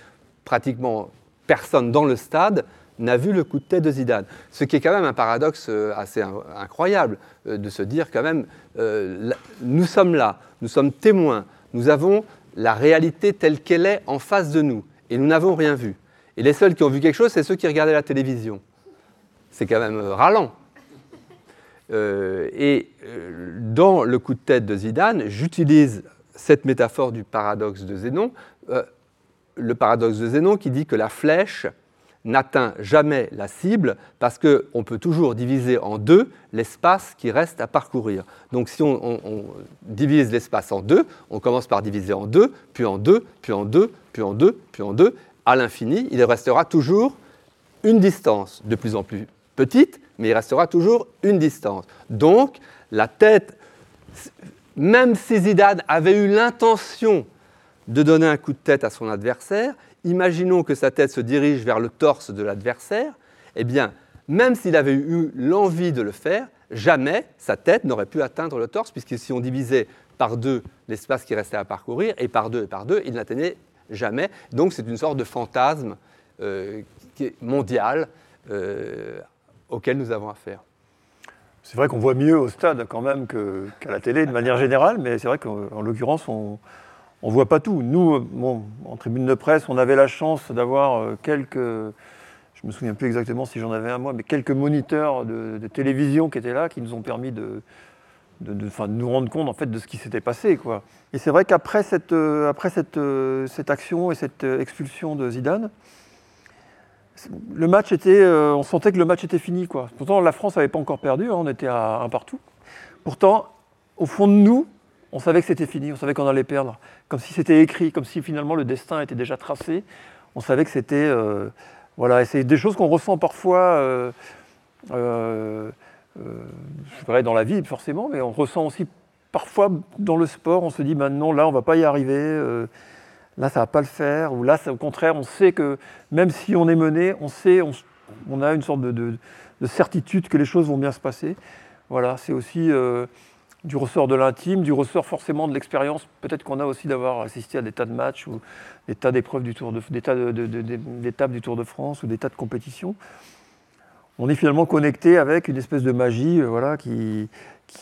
pratiquement personne dans le stade n'a vu le coup de tête de Zidane. Ce qui est quand même un paradoxe euh, assez incroyable euh, de se dire quand même, euh, nous sommes là, nous sommes témoins, nous avons la réalité telle qu'elle est en face de nous, et nous n'avons rien vu. Et les seuls qui ont vu quelque chose, c'est ceux qui regardaient la télévision. C'est quand même ralent. Et dans le coup de tête de Zidane, j'utilise cette métaphore du paradoxe de Zénon, le paradoxe de Zénon qui dit que la flèche n'atteint jamais la cible parce qu'on peut toujours diviser en deux l'espace qui reste à parcourir. Donc si on, divise l'espace en deux, on commence par diviser en deux, puis en deux, puis en deux, puis en deux, puis en deux. À l'infini, il restera toujours une distance de plus en plus petite, mais il restera toujours une distance. Donc la tête, même si Zidane avait eu l'intention de donner un coup de tête à son adversaire, imaginons que sa tête se dirige vers le torse de l'adversaire, eh bien, même s'il avait eu l'envie de le faire, jamais sa tête n'aurait pu atteindre le torse, puisque si on divisait par deux l'espace qui restait à parcourir, et par deux et par deux, il n'atteignait jamais. Donc c'est une sorte de fantasme euh, mondial euh, auquel nous avons affaire. C'est vrai qu'on voit mieux au stade quand même qu'à la télé de manière générale, mais c'est vrai qu'en l'occurrence, on, on ne voit pas tout. Nous, bon, en tribune de presse, on avait la chance d'avoir euh, quelques, je me souviens plus exactement si j'en avais un moi, mais quelques moniteurs de, télévision qui étaient là, qui nous ont permis de, nous rendre compte en fait de ce qui s'était passé. Quoi. Et c'est vrai qu'après cette, euh, euh, action et cette expulsion de Zidane, le match était, on sentait que le match était fini. Quoi. Pourtant, la France n'avait pas encore perdu, hein, on était à un partout. Pourtant, au fond de nous, on savait que c'était fini, on savait qu'on allait perdre, comme si c'était écrit, comme si finalement le destin était déjà tracé. On savait que c'était. Euh, voilà, et c'est des choses qu'on ressent parfois, euh, euh, je dirais dans la vie forcément, mais on ressent aussi parfois dans le sport, on se dit maintenant là on va pas y arriver, là ça va pas le faire, ou là au contraire on sait que même si on est mené, on sait, on, a une sorte de, de, certitude que les choses vont bien se passer. Voilà, c'est aussi du ressort de l'intime, du ressort forcément de l'expérience, peut-être qu'on a aussi d'avoir assisté à des tas de matchs ou des tas d'épreuves du Tour de, d'étapes du Tour de France ou des tas de compétitions. On est finalement connecté avec une espèce de magie, euh, voilà,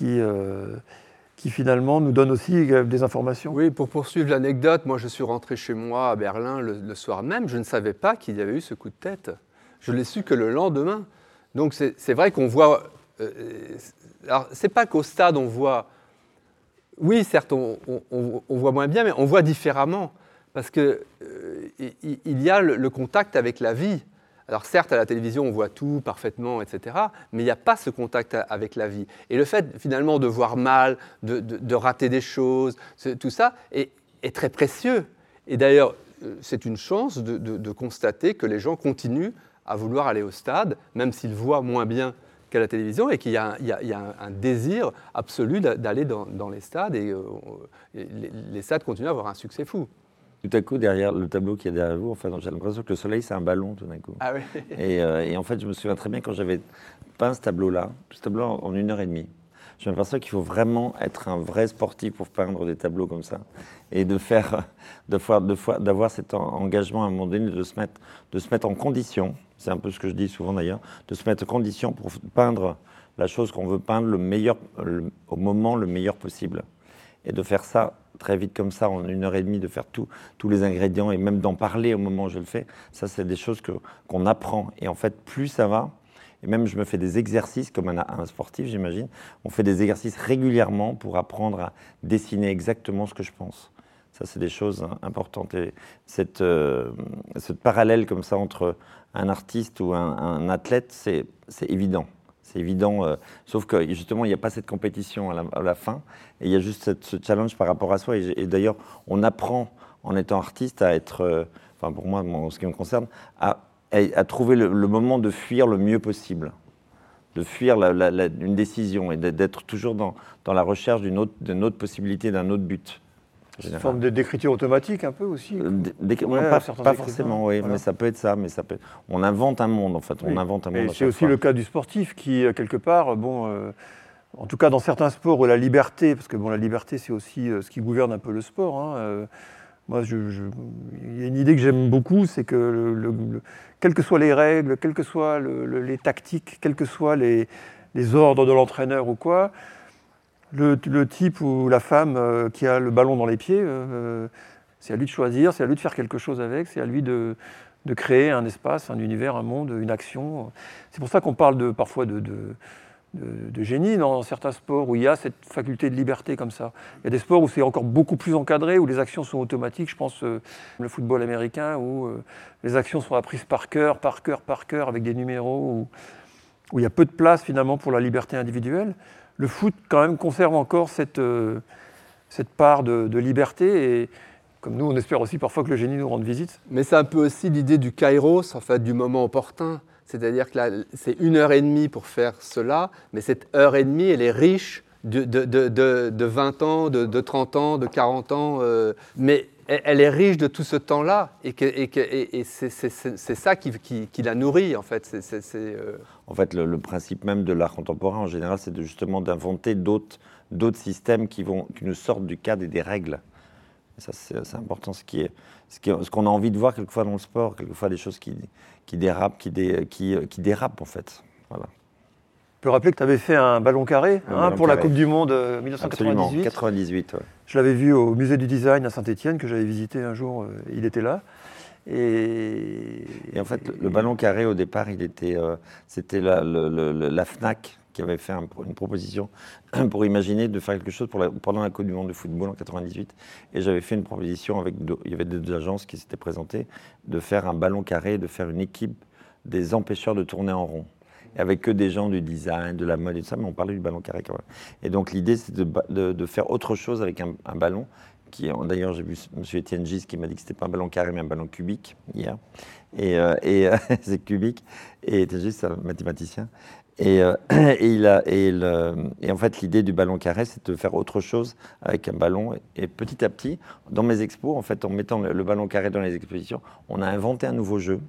euh, qui finalement nous donne aussi euh, des informations. Oui, pour poursuivre l'anecdote, moi je suis rentré chez moi à Berlin le, soir même, je ne savais pas qu'il y avait eu ce coup de tête. Je l'ai su que le lendemain. Donc c'est vrai qu'on voit alors, c'est pas qu'au stade on voit. Oui, certes, on, voit moins bien, mais on voit différemment. Parce qu'il euh, il y a le, contact avec la vie. Alors certes, à la télévision, on voit tout parfaitement, etc., mais il n'y a pas ce contact avec la vie. Et le fait finalement de voir mal, de, rater des choses, tout ça est, très précieux. Et d'ailleurs, euh, c'est une chance de, constater que les gens continuent à vouloir aller au stade, même s'ils voient moins bien qu'à la télévision et qu'il y, a un désir absolu d'aller dans, les stades et, euh, les, stades continuent à avoir un succès fou. Tout à coup, derrière le tableau qui est derrière vous, enfin, j'ai l'impression que le soleil, c'est un ballon tout d'un coup. Ah oui. <laughs> Euh, et, en fait, je me souviens très bien quand j'avais peint ce tableau-là, ce tableau en, une heure et demie. Je m'aperçois qu'il faut vraiment être un vrai sportif pour peindre des tableaux comme ça. Et de faire, d'avoir cet engagement à un moment donné, de se mettre, de se mettre en condition c'est un peu ce que je dis souvent d'ailleurs, de se mettre en condition pour peindre la chose qu'on veut peindre le meilleur, au moment le meilleur possible. Et de faire ça très vite comme ça, en une heure et demie, de faire tous les ingrédients et même d'en parler au moment où je le fais, ça c'est des choses qu'on apprend. Et en fait, plus ça va, et même je me fais des exercices comme un sportif, j'imagine, on fait des exercices régulièrement pour apprendre à dessiner exactement ce que je pense. Ça, c'est des choses importantes. Et cette, euh, ce parallèle comme ça entre un artiste ou un, athlète, c'est évident. C'est évident, euh, sauf que justement, il n'y a pas cette compétition à la, fin, et il y a juste ce challenge par rapport à soi. Et, d'ailleurs, on apprend en étant artiste à être, euh, enfin pour moi, en ce qui me concerne, à, à trouver le, moment de fuir le mieux possible, de fuir une décision et d'être toujours dans, dans, la recherche d'une autre, autre possibilité, d'un autre but. C'est une forme d'écriture automatique un peu aussi euh, Pas, forcément, oui, mais ça peut être ça. Mais ça peut... On invente un monde, en fait. On invente un monde. C'est aussi le cas du sportif qui, euh, quelque part, bon, euh, en tout cas dans certains sports où la liberté, parce que bon, la liberté c'est aussi ce qui gouverne un peu le sport. Hein, moi, je, il y a une idée que j'aime beaucoup, c'est que le, quelles que soient les règles, quelles que soient les tactiques, quels que soient les, les ordres de l'entraîneur ou quoi, le, type ou la femme euh, qui a le ballon dans les pieds, euh, c'est à lui de choisir, c'est à lui de faire quelque chose avec, c'est à lui de, créer un espace, un univers, un monde, une action. C'est pour ça qu'on parle de, parfois de, génie dans certains sports où il y a cette faculté de liberté comme ça. Il y a des sports où c'est encore beaucoup plus encadré, où les actions sont automatiques. Je pense euh, le football américain où euh, les actions sont apprises par cœur, par cœur, par cœur, avec des numéros, où il y a peu de place finalement pour la liberté individuelle. Le foot quand même conserve encore cette, euh, cette part de, liberté et comme nous, on espère aussi parfois que le génie nous rende visite. Mais c'est un peu aussi l'idée du kairos, en fait, du moment opportun. C'est-à-dire que c'est une heure et demie pour faire cela, mais cette heure et demie, elle est riche de, de, de, de- de 20 ans, de, de 30 ans, de 40 ans. euh, mais elle, est riche de tout ce temps-là, et, et, et- c'est, ça qui, qui- la nourrit, en fait. Euh, En fait, le, le principe même de l'art contemporain, en général, c'est justement d'inventer d'autres, d'autres systèmes qui, vont, qui nous sortent du cadre et des règles. Et ça, c'est, important. Ce, qui est, ce, qui est- ce qu'on a envie de voir quelquefois dans le sport, quelquefois des choses qui, qui dérapent, qui, dé- qui, qui dérapent, en fait. Voilà. Je peux rappeler que tu avais fait un ballon carré Un hein, ballon pour la. Coupe du Monde euh, Absolument. 1998. 98, ouais. Je l'avais vu au musée du design à Saint-Étienne, que j'avais visité un jour, euh, il était là. Et, Et en fait, le, le ballon carré, au départ, il était, euh, c'était la, le- le- le- la FNAC qui avait fait un- une proposition <clears throat> pour imaginer de faire quelque chose pour la- pendant la Coupe du Monde de football en 98. Et j'avais fait une proposition avec, deux- il y avait deux agences qui s'étaient présentées, de faire un ballon carré, de faire une équipe des empêcheurs de tourner en rond. Et avec que des gens du design, de la mode et tout ça, mais on parlait du ballon carré quand même. Et donc l'idée, c'est de, ba- de- de faire autre chose avec un, un ballon. Qui, D'ailleurs, j'ai vu M. Etienne Gis qui m'a dit que c'était pas un ballon carré, mais un ballon cubique hier. Et, euh, <laughs> et, euh, c'est cubique. Et Etienne Gis, c'est un mathématicien. Et, euh, <clears throat> et, il a, et, le- et en fait, l'idée du ballon carré, c'est de faire autre chose avec un ballon. Et petit à petit, dans mes expos, en fait, en mettant le, ballon carré dans les expositions, on a inventé un nouveau jeu.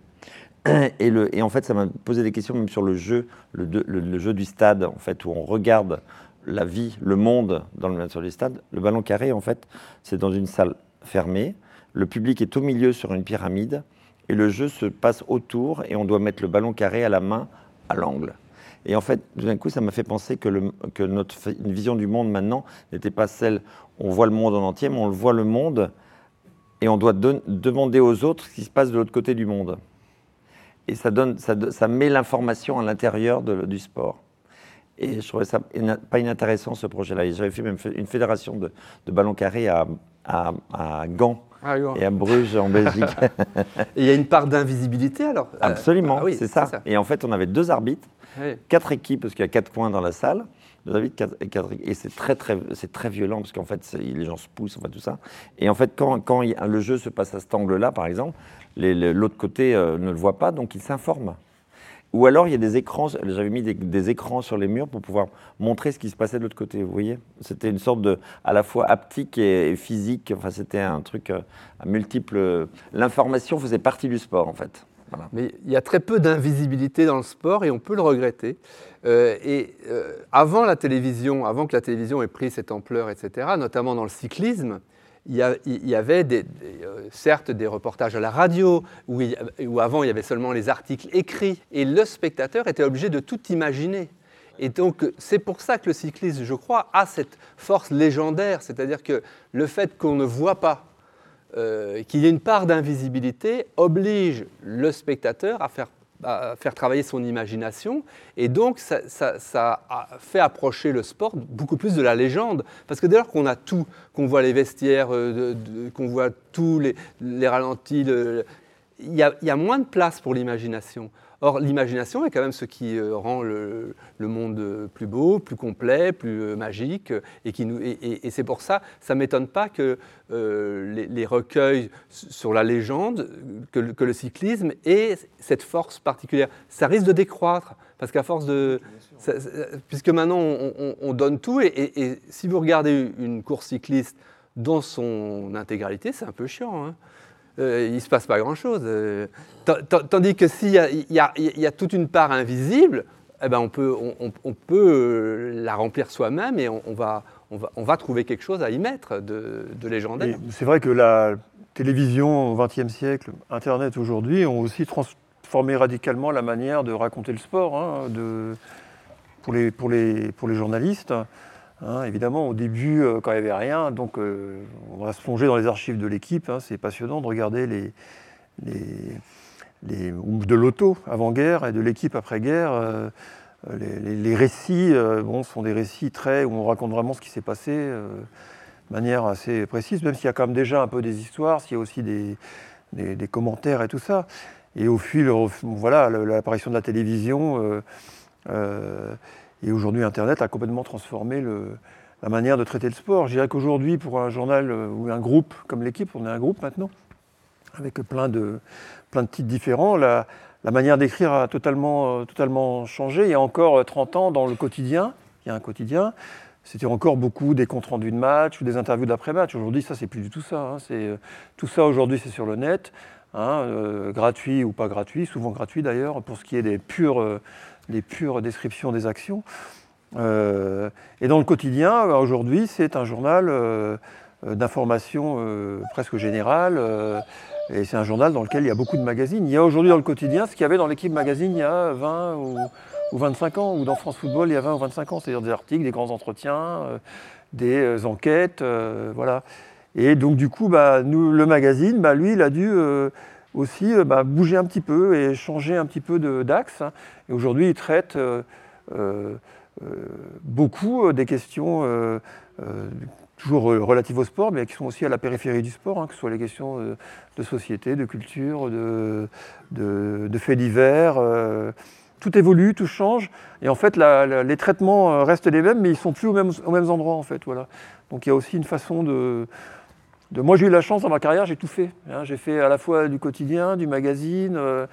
<clears throat> Et, le, et en fait, ça m'a posé des questions même sur le jeu, le- le jeu du stade, en fait, où on regarde la vie, le monde dans le, sur les stades. Le ballon carré, en fait, c'est dans une salle fermée. Le public est au milieu sur une pyramide et le jeu se passe autour et on doit mettre le ballon carré à la main à l'angle. Et en fait, tout d'un coup, ça m'a fait penser que, notre vision du monde maintenant n'était pas celle, on voit le monde en entier, mais on le voit le monde et on doit demander aux autres ce qui se passe de l'autre côté du monde. Et ça, donne, ça, met l'information à l'intérieur du sport. Et je trouvais ça pas inintéressant ce projet-là. Et J'avais fait même une fédération de, de ballon carré à, à, à Gand et à Bruges en Belgique. <laughs> <laughs> Il y a une part d'invisibilité, alors? Euh, Absolument, ah oui, c'est ça. Et en fait, on avait deux arbitres, Oui. quatre équipes, parce qu'il y a quatre coins dans la salle. Deux arbitres, quatre- et, quatre- et c'est très, très, très violent, parce qu'en fait, les gens se poussent, enfin tout ça. Et en fait, quand, quand il le jeu se passe à cet angle-là, par exemple, l'autre côté euh, ne le voit pas, donc il s'informe. Ou alors, il y a des écrans, j'avais mis des, écrans sur les murs pour pouvoir montrer ce qui se passait de l'autre côté, vous voyez C'était une sorte de, à la fois haptique et, physique, enfin c'était un truc euh, à multiples... L'information faisait partie du sport, en fait. Mais il y a très peu d'invisibilité dans le sport et on peut le regretter. Euh, et euh, avant la télévision, avant que la télévision ait pris cette ampleur, etc., notamment dans le cyclisme, il y, avait euh, certes des reportages à la radio, où, avant il y avait seulement les articles écrits, et le spectateur était obligé de tout imaginer. Et donc c'est pour ça que le cyclisme, je crois, a cette force légendaire, c'est-à-dire que le fait qu'on ne voit pas euh, qu'il y ait une part d'invisibilité oblige le spectateur à faire, à faire travailler son imagination. Et donc ça, ça- a fait approcher le sport beaucoup plus de la légende. Parce que dès lors qu'on a tout, qu'on voit les vestiaires, euh, qu'on voit tous les, les ralentis, le- il y, a, il y a moins de place pour l'imagination. Or, l'imagination est quand même ce qui euh, rend le, le monde euh, plus beau, plus complet, plus euh, magique. Et, qui nous- et- et- et c'est pour ça, ça ne m'étonne pas que euh, les, les recueils sur la légende, que, le- que le cyclisme ait cette force particulière. Ça risque de décroître, parce qu'à force de... ça- ça- puisque maintenant, on, on- on donne tout, et si vous regardez une course cycliste dans son intégralité, c'est un peu chiant. hein. Euh, il ne se passe pas grand-chose. Euh, ta- ta- tandis que s'il y, a- toute une part invisible, eh ben on peut, on, peut euh, la remplir soi-même et on, va, va, on va trouver quelque chose à y mettre de, légendaire. C'est vrai que la télévision au XXe siècle, Internet aujourd'hui, ont aussi transformé radicalement la manière de raconter le sport hein, de, pour, les, pour, les, pour les journalistes. Hein, évidemment, au début, euh, quand il n'y avait rien, donc euh, on va se plonger dans les archives de l'équipe. hein, c'est passionnant de regarder les, les, de l'auto avant-guerre et de l'équipe après-guerre. euh, les, récits bon, sont des récits très où on raconte vraiment ce qui s'est passé de manière assez précise, même s'il y a quand même déjà un peu des histoires, s'il y a aussi des, commentaires et tout ça. Et au fil, voilà, l'apparition de la télévision et aujourd'hui Internet a complètement transformé la manière de traiter le sport. Je dirais qu'aujourd'hui, pour un journal euh, ou un groupe comme l'équipe, on est un groupe maintenant, avec plein de, de titres différents, la, manière d'écrire a totalement, euh, totalement changé. Il y a encore euh, 30 ans, dans le quotidien, il y a un quotidien, c'était encore beaucoup des comptes rendus de match ou des interviews d'après-match. Aujourd'hui, ça, c'est plus du tout ça. hein. Euh, tout ça, aujourd'hui, c'est sur le net, hein, euh, gratuit ou pas gratuit, souvent gratuit d'ailleurs, pour ce qui est des pures, euh, des pures descriptions des actions. Euh, et dans le quotidien, euh, aujourd'hui, c'est un journal euh, euh, d'information presque générale. et c'est un journal dans lequel il y a beaucoup de magazines. Il y a aujourd'hui dans le quotidien ce qu'il y avait dans l'équipe magazine il y a 20 ou, ou 25 ans, ou dans France Football il y a 20 ou 25 ans, c'est-à-dire des articles, des grands entretiens, des enquêtes, voilà. Et donc du coup, bah, nous, le magazine, bah, lui, il a dû aussi euh, bah, bouger un petit peu et changer un petit peu d'axe. Et aujourd'hui, il traite euh, euh, beaucoup des questions toujours relatives au sport, mais qui sont aussi à la périphérie du sport, hein, que ce soit les questions de société, de culture, de, de, faits divers. tout évolue, tout change. Et en fait, les traitements restent les mêmes, mais ils sont plus aux mêmes, aux mêmes endroits, en fait. Voilà. Donc il y a aussi une façon de, Moi, j'ai eu la chance dans ma carrière, j'ai tout fait. hein. J'ai fait à la fois du quotidien, du magazine, euh,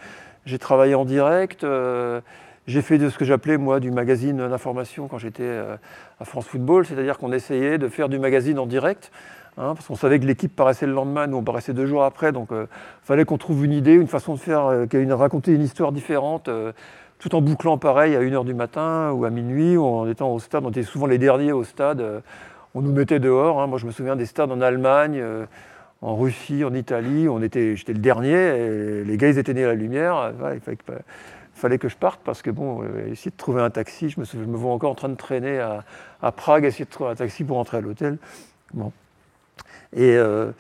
j'ai travaillé en direct, euh, j'ai fait de ce que j'appelais, moi, du magazine d'information quand j'étais euh, à France Football, c'est-à-dire qu'on essayait de faire du magazine en direct. hein, parce qu'on savait que l'équipe paraissait le lendemain, nous on paraissait deux jours après, donc il fallait qu'on trouve une idée, une façon de faire, une- raconter une histoire différente, tout en bouclant pareil à 1h du matin ou à minuit, ou en étant au stade, on était souvent les derniers au stade, on nous mettait dehors. hein. Moi je me souviens des stades en Allemagne, euh, en Russie, en Italie, on était, j'étais le dernier, les gars ils étaient nés à la lumière, il fallait que, je parte parce que bon, euh, essayer de trouver un taxi, je me, souviens- vois encore en train de traîner à, Prague, essayer de trouver un taxi pour rentrer à l'hôtel. Bon. Et euh,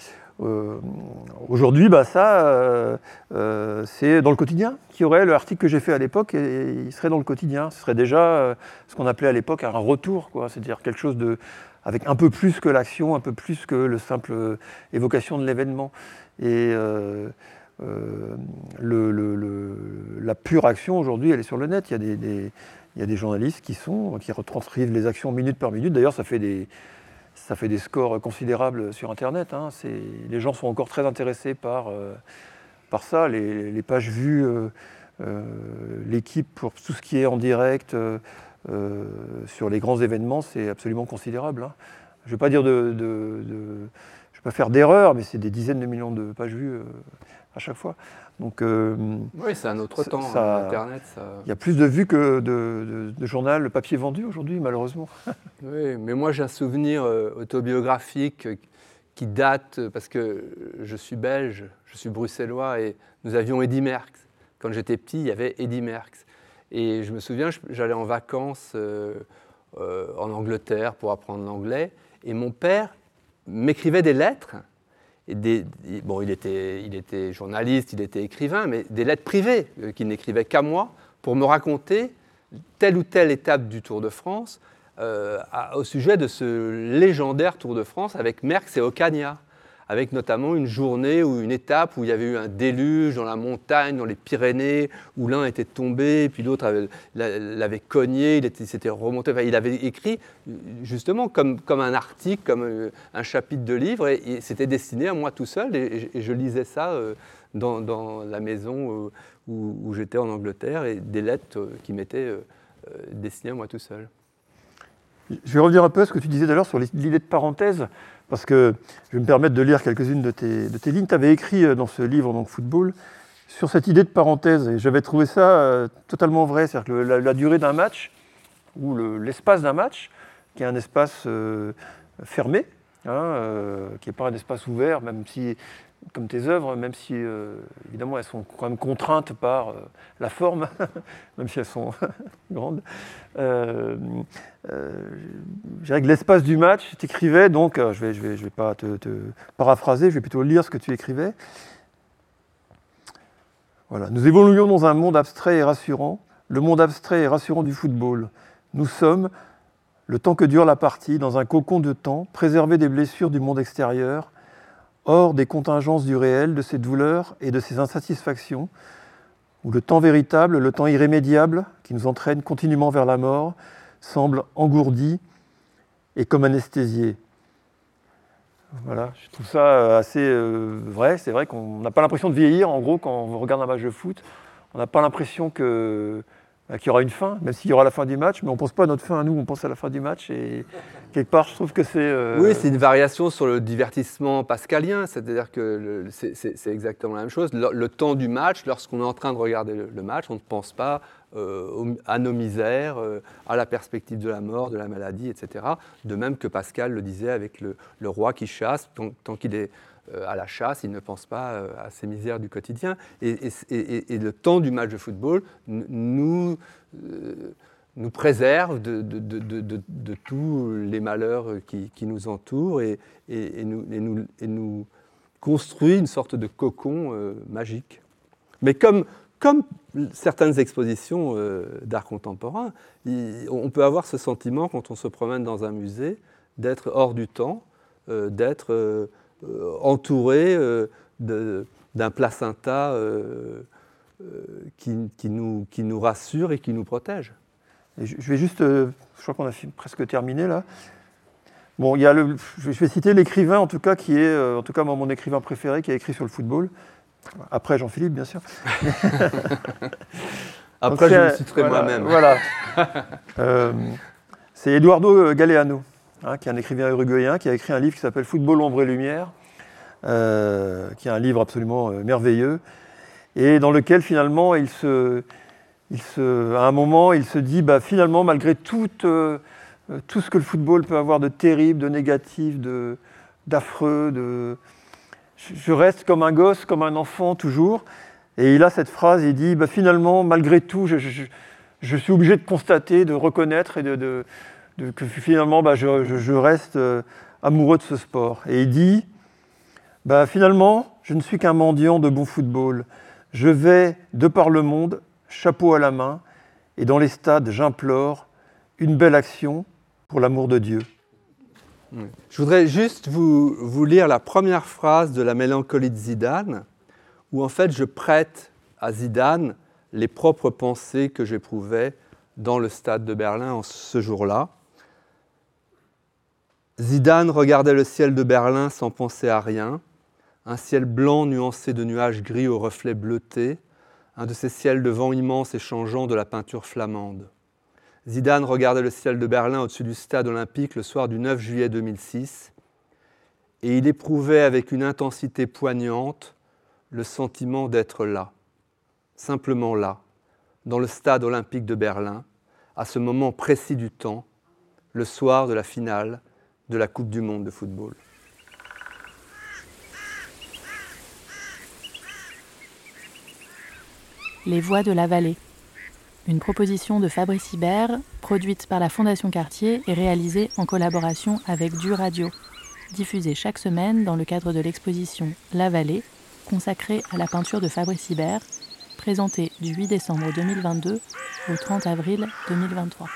aujourd'hui, bah, ça, c'est dans le quotidien qui aurait le article que j'ai fait à l'époque, et, il serait dans le quotidien. Ce serait déjà ce qu'on appelait à l'époque un retour, c'est-à-dire quelque chose de avec un peu plus que l'action, un peu plus que le simple euh, évocation de l'événement. Et euh, euh, la pure action aujourd'hui, elle est sur le net. Il y a des, journalistes qui sont qui retranscrivent les actions minute par minute. D'ailleurs, ça fait des scores considérables sur Internet. hein. Les gens sont encore très intéressés par, ça. Les, pages vues, l'équipe pour tout ce qui est en direct sur les grands événements, c'est absolument considérable. hein. Je ne vais pas dire de, de- de- je vais pas faire d'erreur, mais c'est des dizaines de millions de pages vues euh, à chaque fois. Donc euh, Oui, c'est un autre Ça- temps, ça- hein, Internet. Ça... il y a plus de vues que de, de, de journal papier vendu aujourd'hui, malheureusement. <laughs> Oui, mais moi j'ai un souvenir euh, autobiographique euh, qui date, euh, parce que je suis belge, je suis bruxellois, et nous avions Eddy Merckx. Quand j'étais petit, il y avait Eddy Merckx. Et je me souviens, j'allais en vacances euh, euh, en Angleterre pour apprendre l'anglais, et mon père m'écrivait des lettres. Bon, il était, il était journaliste, il était écrivain, mais des lettres privées euh, qu'il n'écrivait qu'à moi pour me raconter telle ou telle étape du Tour de France au sujet de ce légendaire Tour de France avec Merckx et Ocaña, avec notamment une journée ou une étape où il y avait eu un déluge dans la montagne, dans les Pyrénées, où l'un était tombé, puis l'autre avait- l'a- l'avait cogné, il était- il s'était remonté. Il avait écrit justement comme, comme un article, comme euh, un chapitre de livre, et, c'était destiné à moi tout seul, et, je- lisais ça euh, dans, la maison euh, où, j'étais en Angleterre, et des lettres qui m'étaient destinées à moi tout seul. Je vais revenir un peu à ce que tu disais d'ailleurs sur l'idée de parenthèse, parce que je vais me permettre de lire quelques-unes de tes, lignes. Tu avais écrit euh, dans ce livre, donc Football, sur cette idée de parenthèse, et j'avais trouvé ça euh, totalement vrai, c'est-à-dire que la, durée d'un match, ou le- l'espace d'un match, qui est un espace euh, fermé, hein, qui n'est pas un espace ouvert, même si, comme tes œuvres, même si euh, évidemment elles sont quand même contraintes par euh, la forme, <laughs> même si elles sont <laughs> grandes. Euh, euh, que l'espace du match, tu écrivais, donc, je ne vais, je vais, je vais pas te, te paraphraser, je vais plutôt lire ce que tu écrivais. Voilà. Nous évoluons dans un monde abstrait et rassurant, le monde abstrait et rassurant du football. Nous sommes, le temps que dure la partie, dans un cocon de temps, préservé des blessures du monde extérieur, hors des contingences du réel, de ses douleurs et de ses insatisfactions, où le temps véritable, le temps irrémédiable, qui nous entraîne continuellement vers la mort, semble engourdi et comme anesthésié. Voilà, je trouve ça euh, assez euh, vrai. C'est vrai qu'on n'a pas l'impression de vieillir, en gros, quand on regarde un match de foot. On n'a pas l'impression que qu'il y aura une fin, même s'il y aura la fin du match, mais on ne pense pas à notre fin à nous, on pense à la fin du match. Et quelque part, je trouve que c'est. Euh, oui, c'est une variation sur le divertissement pascalien, c'est-à-dire que c'est exactement la même chose. Le, temps du match, lorsqu'on est en train de regarder le, match, on ne pense pas euh, à nos misères, euh, à la perspective de la mort, de la maladie, etc. De même que Pascal le disait avec le, roi qui chasse, tant qu'il est euh, à la chasse, il ne pense pas euh, à ces misères du quotidien. Et, le temps du match de football nous, euh, nous préserve de, tous les malheurs qui, nous entourent et, nous, construit une sorte de cocon magique. Mais comme certaines expositions d'art contemporain, on peut avoir ce sentiment quand on se promène dans un musée d'être hors du temps, d'être euh, entouré euh, d'un placenta euh, qui, nous, qui nous rassure et qui nous protège. je vais juste, je crois qu'on a presque terminé là. Bon, il y a le, je vais citer l'écrivain en tout cas qui est, en tout cas mon écrivain préféré qui a écrit sur le football. Après Jean-Philippe, bien sûr. <laughs> Après, je me citerai moi-même. Voilà. <laughs> c'est Eduardo Galeano. Hein, qui est un écrivain uruguayen, qui a écrit un livre qui s'appelle Football, ombre et lumière, euh, qui est un livre absolument euh, merveilleux, et dans lequel finalement, à un moment, il se dit, bah, finalement, malgré tout, euh, tout ce que le football peut avoir de terrible, de négatif, de, d'affreux, de... je reste comme un gosse, comme un enfant toujours. Et il a cette phrase, il dit, bah, finalement, malgré tout, je, suis obligé de constater, de reconnaître et de que finalement bah, je, reste euh, amoureux de ce sport. Et il dit, bah, finalement, je ne suis qu'un mendiant de bon football. Je vais de par le monde, chapeau à la main, et dans les stades, j'implore une belle action pour l'amour de Dieu. Je voudrais juste vous, lire la première phrase de la mélancolie de Zidane, où en fait je prête à Zidane les propres pensées que j'éprouvais dans le stade de Berlin en ce jour-là. Zidane regardait le ciel de Berlin sans penser à rien, un ciel blanc nuancé de nuages gris aux reflets bleutés, un de ces ciels de vent immense et changeant de la peinture flamande. Zidane regardait le ciel de Berlin au-dessus du stade olympique le soir du 9 juillet 2006, et il éprouvait avec une intensité poignante le sentiment d'être là, simplement là, dans le stade olympique de Berlin, à ce moment précis du temps, le soir de la finale de la Coupe du Monde de football. Les Voix de la Vallée. Une proposition de Fabrice Hibert, produite par la Fondation Cartier et réalisée en collaboration avec Du Radio, diffusée chaque semaine dans le cadre de l'exposition La Vallée, consacrée à la peinture de Fabrice Hibert, présentée du 8 décembre 2022 au 30 avril 2023.